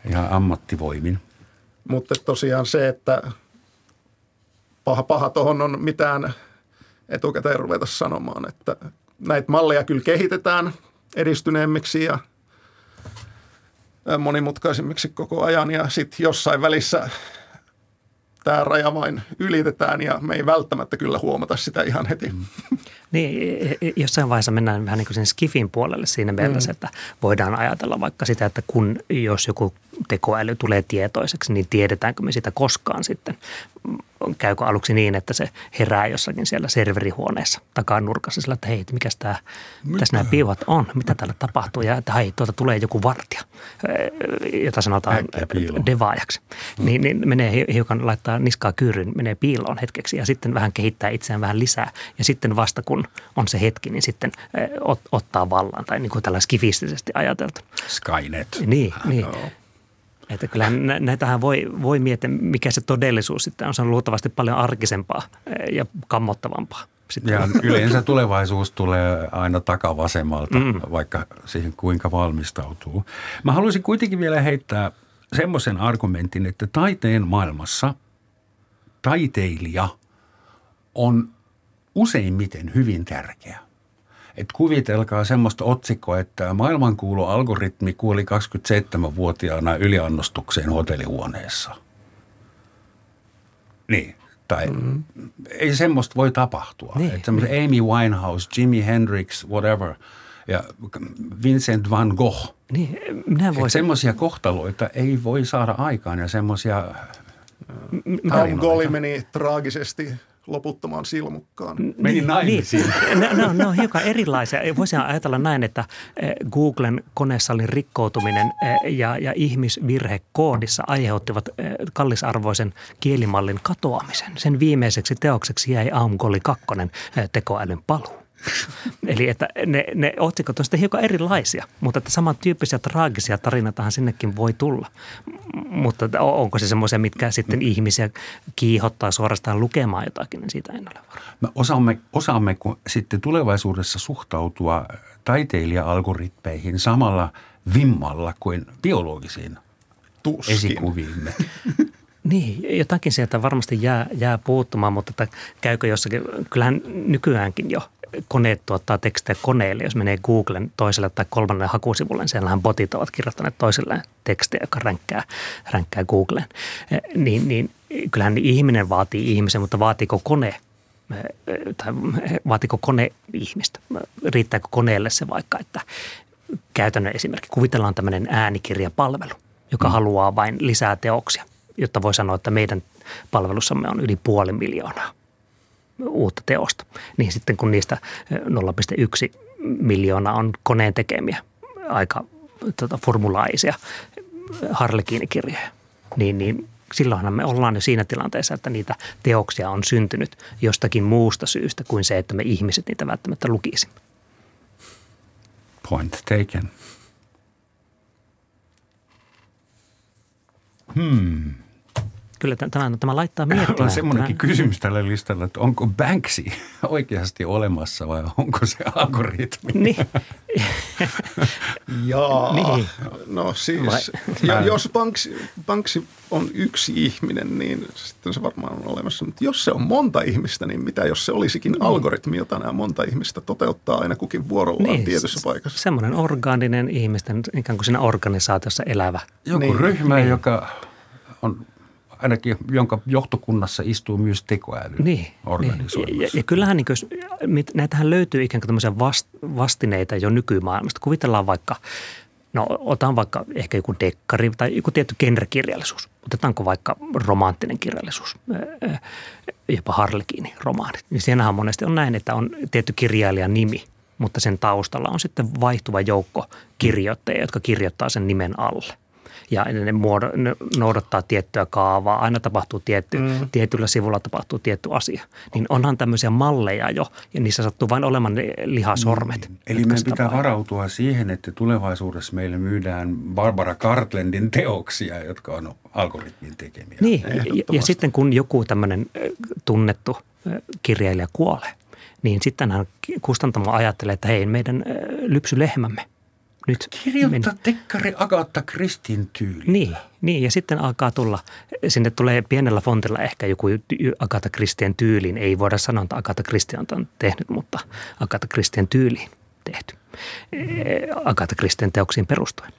ihan ammattivoimin. Mutta tosiaan se, että paha paha tuohon on mitään etukäteen ruveta sanomaan, että näitä malleja kyllä kehitetään edistyneemmiksi ja monimutkaisimmiksi koko ajan ja sitten jossain välissä tämä raja vain ylitetään ja me ei välttämättä kyllä huomata sitä ihan heti. Mm. Niin, e, e, jossain vaiheessa mennään vähän niin kuin sen skifin puolelle siinä mielessä, mm. että voidaan ajatella vaikka sitä, että kun jos joku tekoäly tulee tietoiseksi, niin tiedetäänkö me sitä koskaan sitten käykö aluksi niin, että se herää jossakin siellä serverihuoneessa takaa nurkassa sillä, että hei, mikä tämä, tässä nämä piivat on, mitä täällä tapahtuu ja että hei, tuota tulee joku vartija, jota sanotaan devaajaksi. Mm. Niin, niin menee hiukan, laittaa niskaa kyyryn, menee piiloon hetkeksi ja sitten vähän kehittää itseään vähän lisää ja sitten vasta kun on se hetki, niin sitten ot, ottaa vallan tai niin kuin tällä skifistisesti ajateltu. Skynet. Niin, niin. No. Että kyllähän näitähän voi, voi miettiä, mikä se todellisuus sitten on. Se on luultavasti paljon arkisempaa eh, ja kammottavampaa. Sitten. Ja yleensä tulevaisuus tulee aina takavasemmalta, mm. vaikka siihen kuinka valmistautuu. Mä haluaisin kuitenkin vielä heittää semmoisen argumentin, että taiteen maailmassa taiteilija on useimmiten hyvin tärkeä. Et kuvitelkaa semmoista otsikkoa, että maailmankuulu algoritmi kuoli 27-vuotiaana yliannostukseen hotellihuoneessa. Niin, tai mm-hmm. ei semmoista voi tapahtua. Niin, että niin. Amy Winehouse, Jimi Hendrix, whatever, ja Vincent van Gogh. Niin, minä voisin... Semmoisia kohtaloita ei voi saada aikaan ja semmoisia Tom Golly meni traagisesti loputtomaan silmukkaan. Meni niin, naimisiin. Niin. Ne, ne, on, ne on hiukan erilaisia. Voisin ajatella näin, että eh, Googlen koneessallin rikkoutuminen eh, ja, ja ihmisvirhe koodissa aiheuttivat eh, kallisarvoisen kielimallin katoamisen. Sen viimeiseksi teokseksi jäi Aamgoli 2 tekoälyn paluu. Eli että ne, ne otsikot on sitten hiukan erilaisia, mutta että samantyyppisiä traagisia tarinoitahan sinnekin voi tulla. Mutta onko se semmoisia, mitkä sitten ihmisiä kiihottaa suorastaan lukemaan jotakin, niin siitä en ole varma. Me osaamme, osaammeko sitten tulevaisuudessa suhtautua taiteilija-algoritmeihin samalla vimmalla kuin biologisiin Tuskin. esikuviimme? Niin, jotakin sieltä varmasti jää, jää puuttumaan, mutta että käykö jossakin, kyllähän nykyäänkin jo koneet tuottaa tekstejä koneelle. Jos menee Googlen toiselle tai kolmannelle hakusivulle, niin siellähän botit ovat kirjoittaneet toiselle tekstejä, joka ränkkää, ränkkää Googleen. Eh, niin, niin kyllähän ihminen vaatii ihmisen, mutta vaatiiko kone tai vaatiko kone ihmistä? Riittääkö koneelle se vaikka, että käytännön esimerkki. Kuvitellaan tämmöinen äänikirjapalvelu, joka mm. haluaa vain lisää teoksia, jotta voi sanoa, että meidän palvelussamme on yli puoli miljoonaa uutta teosta. Niin sitten kun niistä 0,1 miljoonaa on koneen tekemiä aika tota, formulaisia harlekiinikirjoja, niin, niin silloinhan me ollaan jo siinä tilanteessa, että niitä teoksia on syntynyt jostakin muusta syystä kuin se, että me ihmiset niitä välttämättä lukisimme. Point taken. Hmm kyllä tämä, tämä laittaa miettimään. On semmoinenkin tämä... kysymys tällä listalla, että onko Banksy oikeasti olemassa vai onko se algoritmi? Niin. Jaa, niin. no siis, ja, jos Banksy, Banksy on yksi ihminen, niin sitten se varmaan on olemassa. Mutta jos se on monta ihmistä, niin mitä jos se olisikin niin. algoritmi, jota nämä monta ihmistä toteuttaa aina kukin vuorollaan niin, tietyssä paikassa? Semmoinen orgaaninen ihmisten, ikään kuin siinä organisaatiossa elävä. Joku niin. ryhmä, niin. joka on ainakin jonka johtokunnassa istuu myös tekoäly niin, niin. Ja, ja kyllähän niin kuin, näitähän löytyy ikään kuin vast, vastineita jo nykymaailmasta. Kuvitellaan vaikka No otan vaikka ehkä joku dekkari tai joku tietty genrekirjallisuus. Otetaanko vaikka romanttinen kirjallisuus, jopa Harlekiini romaanit. Niin siinähän monesti on näin, että on tietty kirjailijan nimi, mutta sen taustalla on sitten vaihtuva joukko kirjoittajia, jotka kirjoittaa sen nimen alle – ja ne, muod- ne noudattaa tiettyä kaavaa. Aina tapahtuu tietty, mm. tietyllä sivulla tapahtuu tietty asia. Niin onhan tämmöisiä malleja jo ja niissä sattuu vain olemaan ne lihasormet. Mm. Eli meidän pitää tapahtuu. varautua siihen, että tulevaisuudessa meille myydään Barbara Cartlendin teoksia, jotka on algoritmin tekemiä. Niin, ja, ja sitten kun joku tämmöinen tunnettu kirjailija kuolee, niin sittenhän kustantamo ajattelee, että hei, meidän lypsylehmämme – nyt. Kirjoittaa tekkari Agatha Kristin tyyli. Niin, niin, ja sitten alkaa tulla, sinne tulee pienellä fontilla ehkä joku Agatha Christien tyyliin. Ei voida sanoa, että Agatha Christie on tehnyt, mutta Agatha Christien tyyliin tehty. E, Agatha Christien teoksiin perustuen.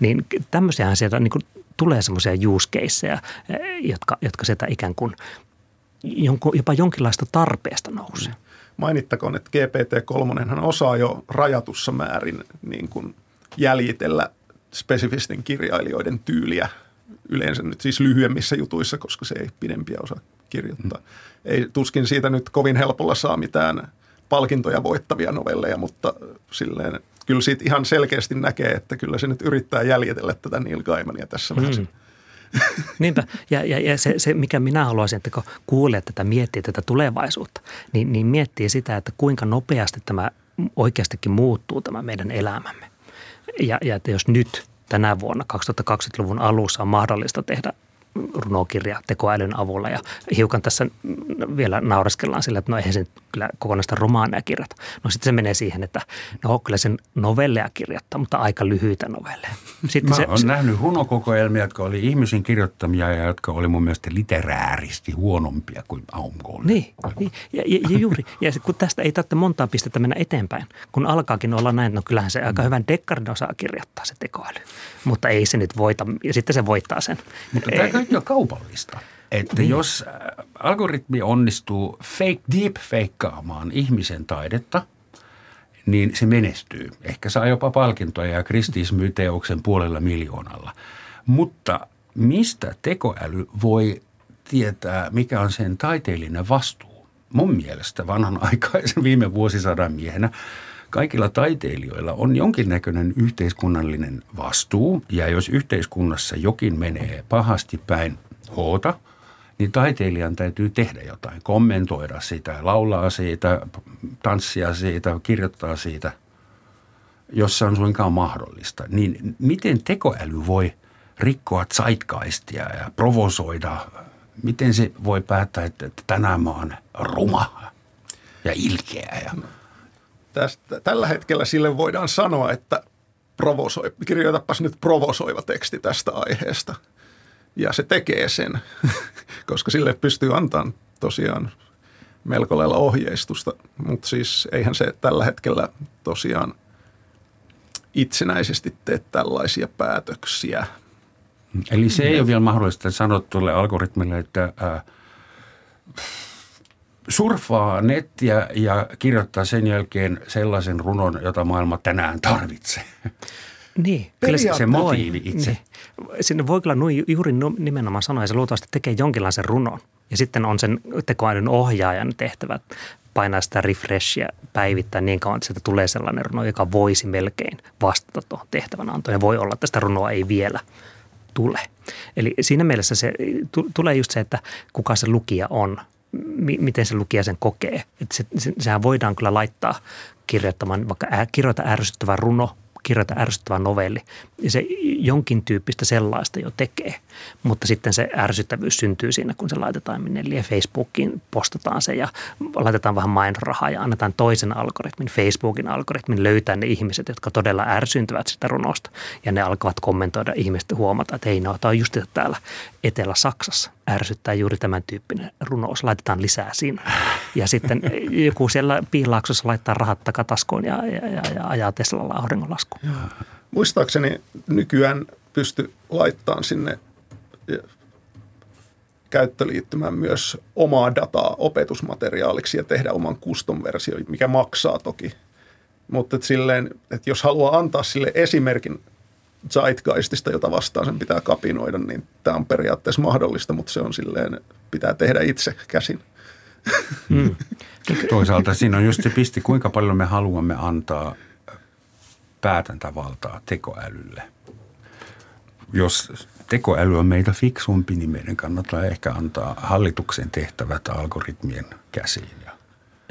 Niin tämmöisiähän sieltä niin kuin tulee semmoisia use caseja, e, jotka, jotka sieltä ikään kuin jopa jonkinlaista tarpeesta nousee. Mainittakoon, että GPT-3 osaa jo rajatussa määrin niin kuin jäljitellä spesifisten kirjailijoiden tyyliä yleensä nyt siis lyhyemmissä jutuissa, koska se ei pidempiä osaa kirjoittaa. Mm. Ei tuskin siitä nyt kovin helpolla saa mitään palkintoja voittavia novelleja, mutta silleen kyllä siitä ihan selkeästi näkee, että kyllä se nyt yrittää jäljitellä tätä Neil Gaimania tässä mm. vähän. Niinpä. Ja, ja, ja se, se, mikä minä haluaisin, että kun kuulee tätä, miettii tätä tulevaisuutta, niin, niin miettii sitä, että kuinka nopeasti tämä oikeastikin muuttuu tämä meidän elämämme. Ja, ja että jos nyt tänä vuonna 2020-luvun alussa on mahdollista tehdä runokirja tekoälyn avulla ja hiukan tässä vielä naureskellaan sillä, että no eihän se kyllä kokonaista romaaneja kirjata. No sitten se menee siihen, että no kyllä sen novelleja kirjoittaa, mutta aika lyhyitä novelleja. Sitten Mä se, olen se, nähnyt runokokoelmia, jotka oli ihmisen kirjoittamia ja jotka oli mun mielestä literääristi huonompia kuin Aumko Niin, niin. Ja, ja, ja, juuri. Ja kun tästä ei tarvitse montaa pistettä mennä eteenpäin, kun alkaakin olla näin, no kyllähän se aika hyvän dekkarin osaa kirjoittaa se tekoäly. Mutta ei se nyt voita, ja sitten se voittaa sen. Mutta kaikki on kaupallista. Että niin. jos äh, algoritmi onnistuu fake, deep feikkaamaan ihmisen taidetta, niin se menestyy. Ehkä saa jopa palkintoja ja Kristis myy teoksen puolella miljoonalla. Mutta mistä tekoäly voi tietää, mikä on sen taiteellinen vastuu? Mun mielestä vanhan aikaisen viime vuosisadan miehenä kaikilla taiteilijoilla on jonkinnäköinen yhteiskunnallinen vastuu. Ja jos yhteiskunnassa jokin menee pahasti päin hoota, niin taiteilijan täytyy tehdä jotain, kommentoida sitä, laulaa siitä, tanssia siitä, kirjoittaa siitä, jos se on suinkaan mahdollista. Niin miten tekoäly voi rikkoa zeitgeistia ja provosoida? Miten se voi päättää, että tänään mä oon ruma ja ilkeä ja Tästä, tällä hetkellä sille voidaan sanoa, että provosoi, kirjoitapas nyt provosoiva teksti tästä aiheesta. Ja se tekee sen, koska sille pystyy antamaan tosiaan melko lailla ohjeistusta, mutta siis eihän se tällä hetkellä tosiaan itsenäisesti tee tällaisia päätöksiä. Eli se ei ole vielä mahdollista sanoa tuolle algoritmille, että äh, surfaa nettiä ja kirjoittaa sen jälkeen sellaisen runon, jota maailma tänään tarvitsee. Niin, kyllä se, se motiivi itse. Niin. Sinne voi kyllä juuri nimenomaan sanoa, ja se luultavasti tekee jonkinlaisen runon. Ja sitten on sen tekoälyn ohjaajan tehtävä painaa sitä refreshia, päivittää niin kauan, että sieltä tulee sellainen runo, joka voisi melkein vastata tuohon tehtävän antoon. Ja voi olla, että sitä runoa ei vielä tule. Eli siinä mielessä se tulee just se, että kuka se lukija on miten se lukija sen kokee. Että se, se, sehän voidaan kyllä laittaa kirjoittamaan, vaikka ää, kirjoita ärsyttävä runo kirjoita ärsyttävä novelli. Ja se jonkin tyyppistä sellaista jo tekee, mutta sitten se ärsyttävyys syntyy siinä, kun se laitetaan minne. Eli Facebookiin postataan se ja laitetaan vähän mainrahaa ja annetaan toisen algoritmin, Facebookin algoritmin löytää ne ihmiset, jotka todella ärsyntyvät sitä runosta. Ja ne alkavat kommentoida ihmiset huomata, että hei, no, tämä on just täällä Etelä-Saksassa ärsyttää juuri tämän tyyppinen runous. Laitetaan lisää sinne. Ja sitten joku siellä piilaaksossa laittaa rahat takataskoon ja, ja, ja, ja ajaa Teslalla auringonlaskuun. Muistaakseni nykyään pysty laittamaan sinne käyttöliittymään myös omaa dataa opetusmateriaaliksi ja tehdä oman custom-versio, mikä maksaa toki. Mutta et silleen, että jos haluaa antaa sille esimerkin zeitgeistista, jota vastaan sen pitää kapinoida, niin tämä on periaatteessa mahdollista, mutta se on silleen, pitää tehdä itse käsin. Mm. Toisaalta siinä on just se pisti, kuinka paljon me haluamme antaa päätäntävaltaa tekoälylle. Jos tekoäly on meitä fiksumpi, niin meidän kannattaa ehkä antaa hallituksen tehtävät algoritmien käsiin.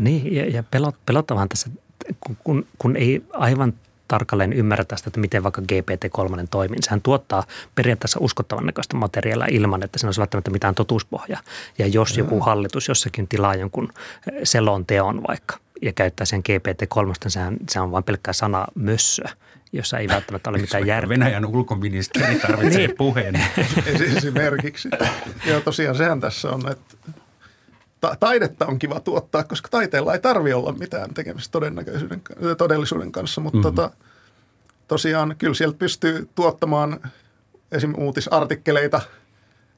Niin, ja, ja pelottavan tässä, kun, kun, kun ei aivan tarkalleen ymmärrä tästä, että miten vaikka GPT-3 toimii. Sehän tuottaa periaatteessa uskottavan näköistä materiaalia ilman, että siinä olisi välttämättä mitään totuuspohjaa. Ja jos joku hallitus jossakin tilaa jonkun eh, selon teon vaikka ja käyttää sen GPT-3, niin sehän, se on vain pelkkää sana mössöä jossa ei välttämättä ole mitään järkeä. Venäjän ulkoministeri tarvitsee niin. puheen. Esimerkiksi. Joo, tosiaan sehän tässä on, että ta- taidetta on kiva tuottaa, koska taiteella ei tarvi olla mitään tekemistä todennäköisyyden, todellisuuden kanssa, mutta mm-hmm. tota, tosiaan kyllä sieltä pystyy tuottamaan esim. uutisartikkeleita,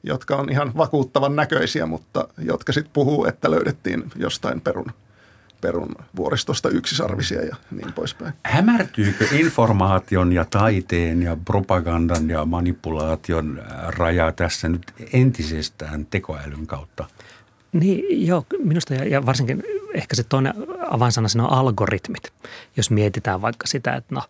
jotka on ihan vakuuttavan näköisiä, mutta jotka sitten puhuu, että löydettiin jostain perun perun vuoristosta yksisarvisia ja niin poispäin. Hämärtyykö informaation ja taiteen ja propagandan ja manipulaation raja tässä nyt entisestään tekoälyn kautta? Niin, joo, minusta ja, ja varsinkin ehkä se toinen avainsana siinä on algoritmit. Jos mietitään vaikka sitä, että no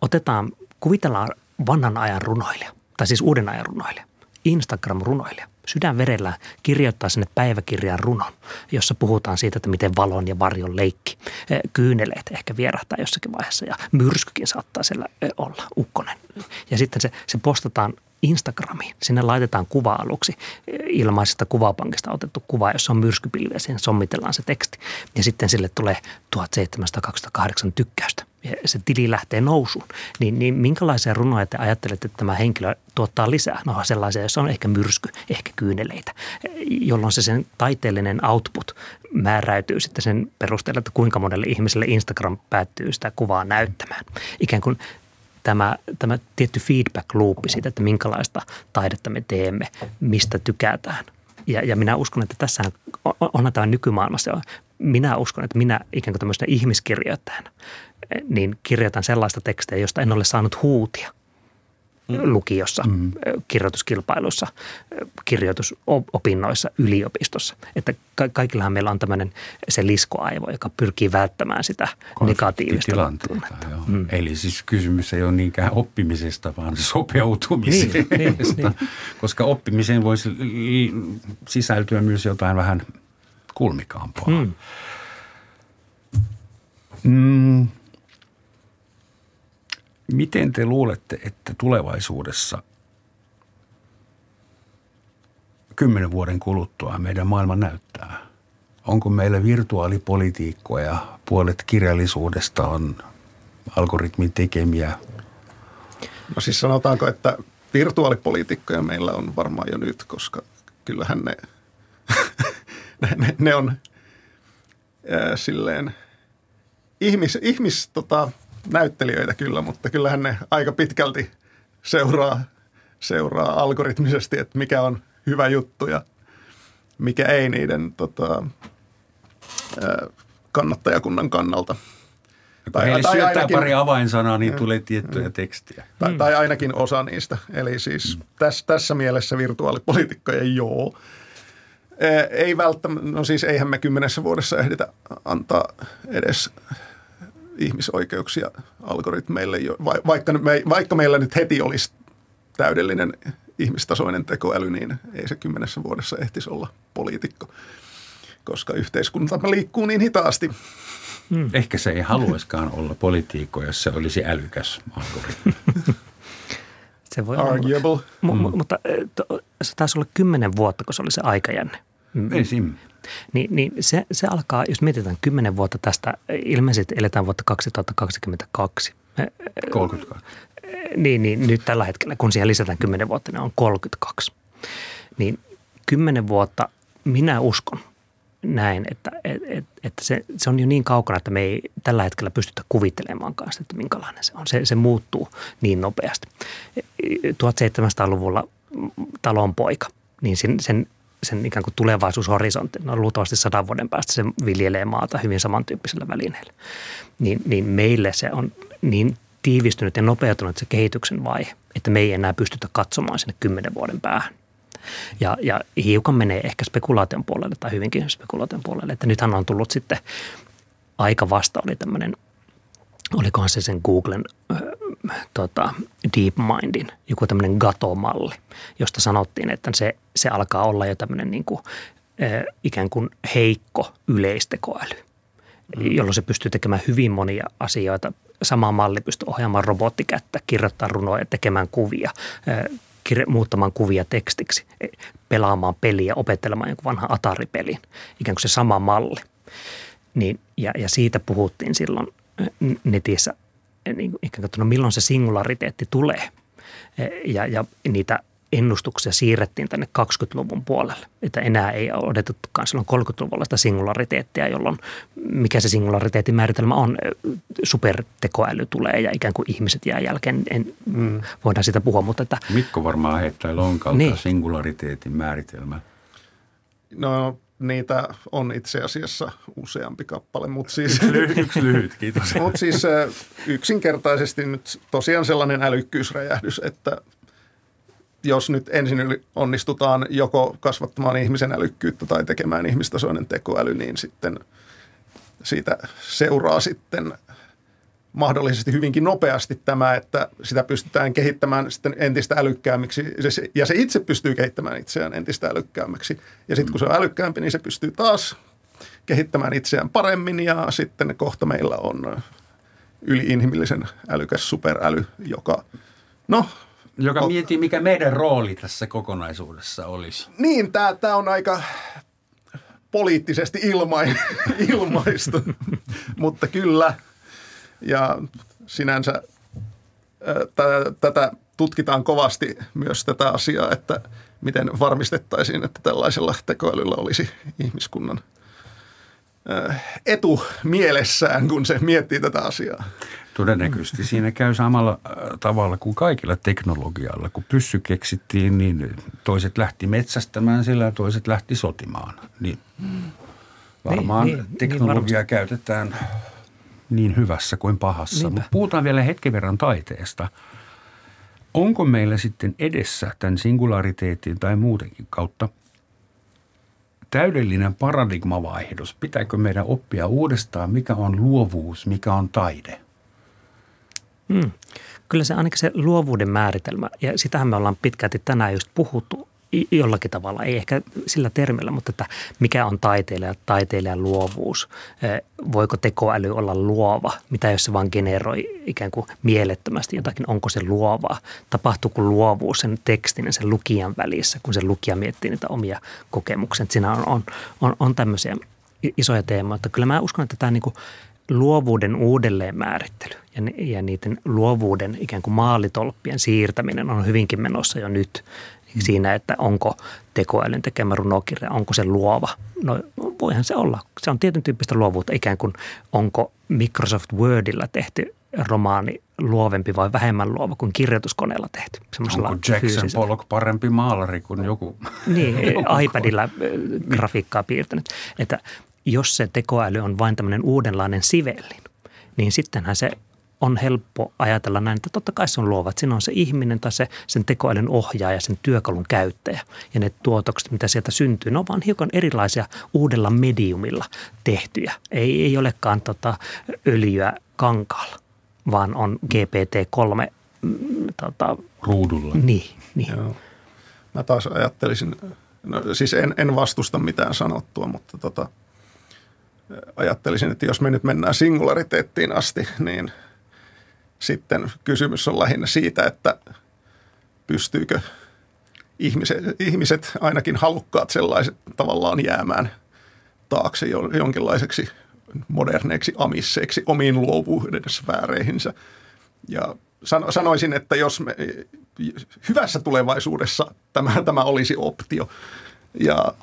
otetaan, kuvitellaan vanhan ajan runoilija, tai siis uuden ajan runoilija, Instagram-runoilija sydänverellä kirjoittaa sinne päiväkirjan runon, jossa puhutaan siitä, että miten valon ja varjon leikki. Eh, kyyneleet ehkä vierähtää jossakin vaiheessa ja myrskykin saattaa siellä eh, olla, ukkonen. Ja sitten se, se postataan Instagramiin. Sinne laitetaan kuva-aluksi ilmaisesta kuvapankista otettu kuva, jossa on myrskypilviä. Siihen sommitellaan se teksti ja sitten sille tulee 1728 tykkäystä se tili lähtee nousuun. Niin, niin minkälaisia runoja te ajattelette, että tämä henkilö tuottaa lisää? No sellaisia, joissa on ehkä myrsky, ehkä kyyneleitä, jolloin se sen taiteellinen output määräytyy sitten sen perusteella, että kuinka monelle ihmiselle Instagram päättyy sitä kuvaa näyttämään. Ikään kuin tämä, tämä tietty feedback loopi siitä, että minkälaista taidetta me teemme, mistä tykätään. Ja, ja minä uskon, että tässä on, onhan tämä nykymaailmassa. Minä uskon, että minä ikään kuin tämmöisenä ihmiskirjoittajana, niin kirjoitan sellaista tekstejä, josta en ole saanut huutia – Mm. lukiossa, mm. kirjoituskilpailuissa, kirjoitusopinnoissa, yliopistossa. Että ka- kaikillahan meillä on tämmöinen se liskoaivo, joka pyrkii välttämään sitä negatiivista tilanteita. Mm. Eli siis kysymys ei ole niinkään oppimisesta, vaan sopeutumisesta. Niin, niin, niin. Koska oppimiseen voisi sisältyä myös jotain vähän kulmikaampaa. Mm. Mm. Miten te luulette, että tulevaisuudessa kymmenen vuoden kuluttua meidän maailma näyttää? Onko meillä virtuaalipolitiikkoja, puolet kirjallisuudesta on algoritmin tekemiä? No siis sanotaanko, että virtuaalipolitiikkoja meillä on varmaan jo nyt, koska kyllähän ne, ne, ne on ää, silleen ihmis, ihmis tota, näyttelijöitä kyllä, mutta kyllähän ne aika pitkälti seuraa, seuraa algoritmisesti, että mikä on hyvä juttu ja mikä ei niiden tota, kannattajakunnan kannalta. Tai, Heille tai syöttää ainakin, pari avainsanaa, niin tulee tiettyjä tekstiä. Tai, tai ainakin osa niistä. Eli siis mm. tässä, tässä mielessä virtuaalipolitiikkoja joo. Ei välttämättä, no siis eihän me kymmenessä vuodessa ehditä antaa edes ihmisoikeuksia algoritmeille, jo, vaikka, me, vaikka meillä nyt heti olisi täydellinen ihmistasoinen tekoäly, niin ei se kymmenessä vuodessa ehtisi olla poliitikko, koska yhteiskunta liikkuu niin hitaasti. Hmm. Ehkä se ei haluaiskaan olla poliitikko, jos se olisi älykäs algoritmi. se voi Arguable. Olla. M- mm. Mutta se taisi olla kymmenen vuotta, kun se oli se aikajänne. Esim. Niin, niin se, se alkaa, jos mietitään kymmenen vuotta tästä, ilmeisesti eletään vuotta 2022. 32. Niin, niin nyt tällä hetkellä, kun siihen lisätään kymmenen vuotta, niin on 32. Niin kymmenen vuotta minä uskon näin, että, että, että se, se on jo niin kaukana, että me ei tällä hetkellä pystytä kuvittelemaan kanssa, että minkälainen se on. Se, se muuttuu niin nopeasti. 1700-luvulla talon poika, niin sen, sen sen ikään kuin tulevaisuushorisontti. No luultavasti sadan vuoden päästä se viljelee maata hyvin samantyyppisellä välineellä. Niin, niin meille se on niin tiivistynyt ja nopeutunut se kehityksen vaihe, että me ei enää pystytä katsomaan sinne kymmenen vuoden päähän. Ja, ja hiukan menee ehkä spekulaation puolelle tai hyvinkin spekulaation puolelle, että nythän on tullut sitten aika vasta oli tämmöinen, olikohan se sen Googlen tota, DeepMindin, joku tämmöinen Gato-malli, josta sanottiin, että se, se alkaa olla jo tämmöinen niin kuin, ikään kuin heikko yleistekoäly, mm. jolloin se pystyy tekemään hyvin monia asioita. Sama malli pystyy ohjaamaan robottikättä, kirjoittamaan runoja, tekemään kuvia, muuttamaan kuvia tekstiksi, e, pelaamaan peliä, opettelemaan jonkun vanhan Atari-pelin, ikään kuin se sama malli. Niin, ja, ja siitä puhuttiin silloin netissä, niin ikään kuin, no milloin se singulariteetti tulee. E, ja, ja niitä ennustuksia siirrettiin tänne 20-luvun puolelle. Että enää ei ole odotettukaan silloin 30-luvulla sitä singulariteettia, jolloin mikä se singulariteetin määritelmä on. Supertekoäly tulee ja ikään kuin ihmiset jää jälkeen. En, mm. Voidaan sitä puhua, mutta että... Mikko varmaan heittää lonkalta niin. singulariteetin määritelmä. No niitä on itse asiassa useampi kappale, mutta siis... Yksi lyhyt, kiitos. mutta siis yksinkertaisesti nyt tosiaan sellainen älykkyysräjähdys, että jos nyt ensin onnistutaan joko kasvattamaan ihmisen älykkyyttä tai tekemään ihmistasoinen tekoäly, niin sitten siitä seuraa sitten mahdollisesti hyvinkin nopeasti tämä, että sitä pystytään kehittämään sitten entistä älykkäämmiksi ja se itse pystyy kehittämään itseään entistä älykkäämmäksi. Ja sitten kun se on älykkäämpi, niin se pystyy taas kehittämään itseään paremmin ja sitten kohta meillä on yliinhimillisen älykäs superäly, joka no joka o- miettii, mikä meidän rooli tässä kokonaisuudessa olisi. Niin, tämä on aika poliittisesti ilma, ilmaistu, mutta kyllä. Ja sinänsä tätä tutkitaan kovasti myös tätä asiaa, että miten varmistettaisiin, että tällaisella tekoälyllä olisi ihmiskunnan etu mielessään, kun se miettii tätä asiaa. Todennäköisesti siinä käy samalla tavalla kuin kaikilla teknologialla. Kun pyssy keksittiin, niin toiset lähti metsästämään sillä ja toiset lähti sotimaan. Niin varmaan niin, niin, teknologiaa niin käytetään niin hyvässä kuin pahassa. Mutta puhutaan vielä hetken verran taiteesta. Onko meillä sitten edessä tämän singulariteetin tai muutenkin kautta – täydellinen paradigmavaihdos. Pitääkö meidän oppia uudestaan, mikä on luovuus, mikä on taide? Hmm. Kyllä se ainakin se luovuuden määritelmä, ja sitähän me ollaan pitkälti tänään just puhuttu, jollakin tavalla, ei ehkä sillä termillä, mutta että mikä on taiteilija, taiteilijan luovuus, voiko tekoäly olla luova, mitä jos se vaan generoi ikään kuin mielettömästi jotakin, onko se luovaa, tapahtuuko luovuus sen tekstin ja sen lukijan välissä, kun se lukija miettii niitä omia kokemuksia, siinä on, on, on, on tämmöisiä isoja teemoja, kyllä mä uskon, että tämä niin kuin luovuuden uudelleenmäärittely ja, ja niiden luovuuden ikään kuin maalitolppien siirtäminen on hyvinkin menossa jo nyt siinä, että onko tekoälyn tekemä runokirja, onko se luova. No voihan se olla. Se on tietyn tyyppistä luovuutta, ikään kuin onko Microsoft Wordilla tehty romaani luovempi vai vähemmän luova kuin kirjoituskoneella tehty. Onko Jackson fyysisellä. Pollock parempi maalari kuin joku? Niin, joku iPadilla äh, grafiikkaa piirtänyt. Että jos se tekoäly on vain tämmöinen uudenlainen sivellin, niin sittenhän se on helppo ajatella näin, että totta kai se on luova. Että siinä on se ihminen tai se, sen tekoälyn ohjaaja, sen työkalun käyttäjä. Ja ne tuotokset, mitä sieltä syntyy, ne on vaan hiukan erilaisia uudella mediumilla tehtyjä. Ei, ei olekaan tota öljyä kankaalla, vaan on GPT-3 mm, tota, ruudulla. Niin, niin. Joo. Mä taas ajattelisin, no, siis en, en vastusta mitään sanottua, mutta tota, ajattelisin, että jos me nyt mennään singulariteettiin asti, niin – sitten kysymys on lähinnä siitä, että pystyykö ihmiset, ihmiset ainakin halukkaat sellaiset tavallaan jäämään taakse jonkinlaiseksi moderneiksi amisseiksi omiin luovuuden sfääreihinsä. Ja sanoisin, että jos me, hyvässä tulevaisuudessa tämä, tämä olisi optio ja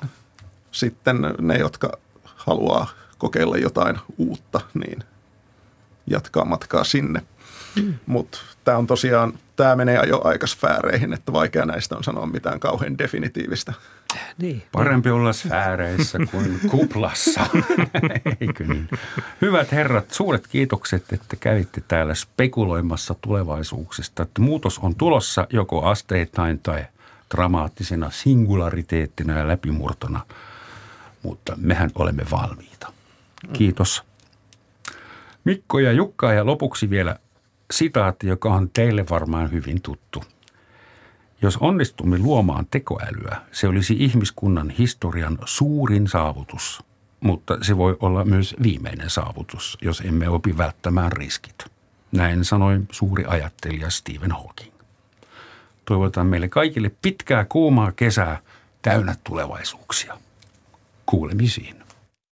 sitten ne, jotka haluaa kokeilla jotain uutta, niin jatkaa matkaa sinne – Mm. Mutta tämä on tosiaan tämä menee jo aikasfääreihin, että vaikea näistä on sanoa mitään kauhean definitiivistä. Niin. Parempi olla sfääreissä kuin kuplassa, eikö niin? Hyvät herrat, suuret kiitokset, että kävitte täällä spekuloimassa tulevaisuuksista. Että muutos on tulossa joko asteittain tai dramaattisena singulariteettina ja läpimurtona, mutta mehän olemme valmiita. Kiitos. Mikko ja Jukka ja lopuksi vielä sitaatti, joka on teille varmaan hyvin tuttu. Jos onnistumme luomaan tekoälyä, se olisi ihmiskunnan historian suurin saavutus, mutta se voi olla myös viimeinen saavutus, jos emme opi välttämään riskit. Näin sanoi suuri ajattelija Stephen Hawking. Toivotan meille kaikille pitkää kuumaa kesää täynnä tulevaisuuksia. Kuulemisiin.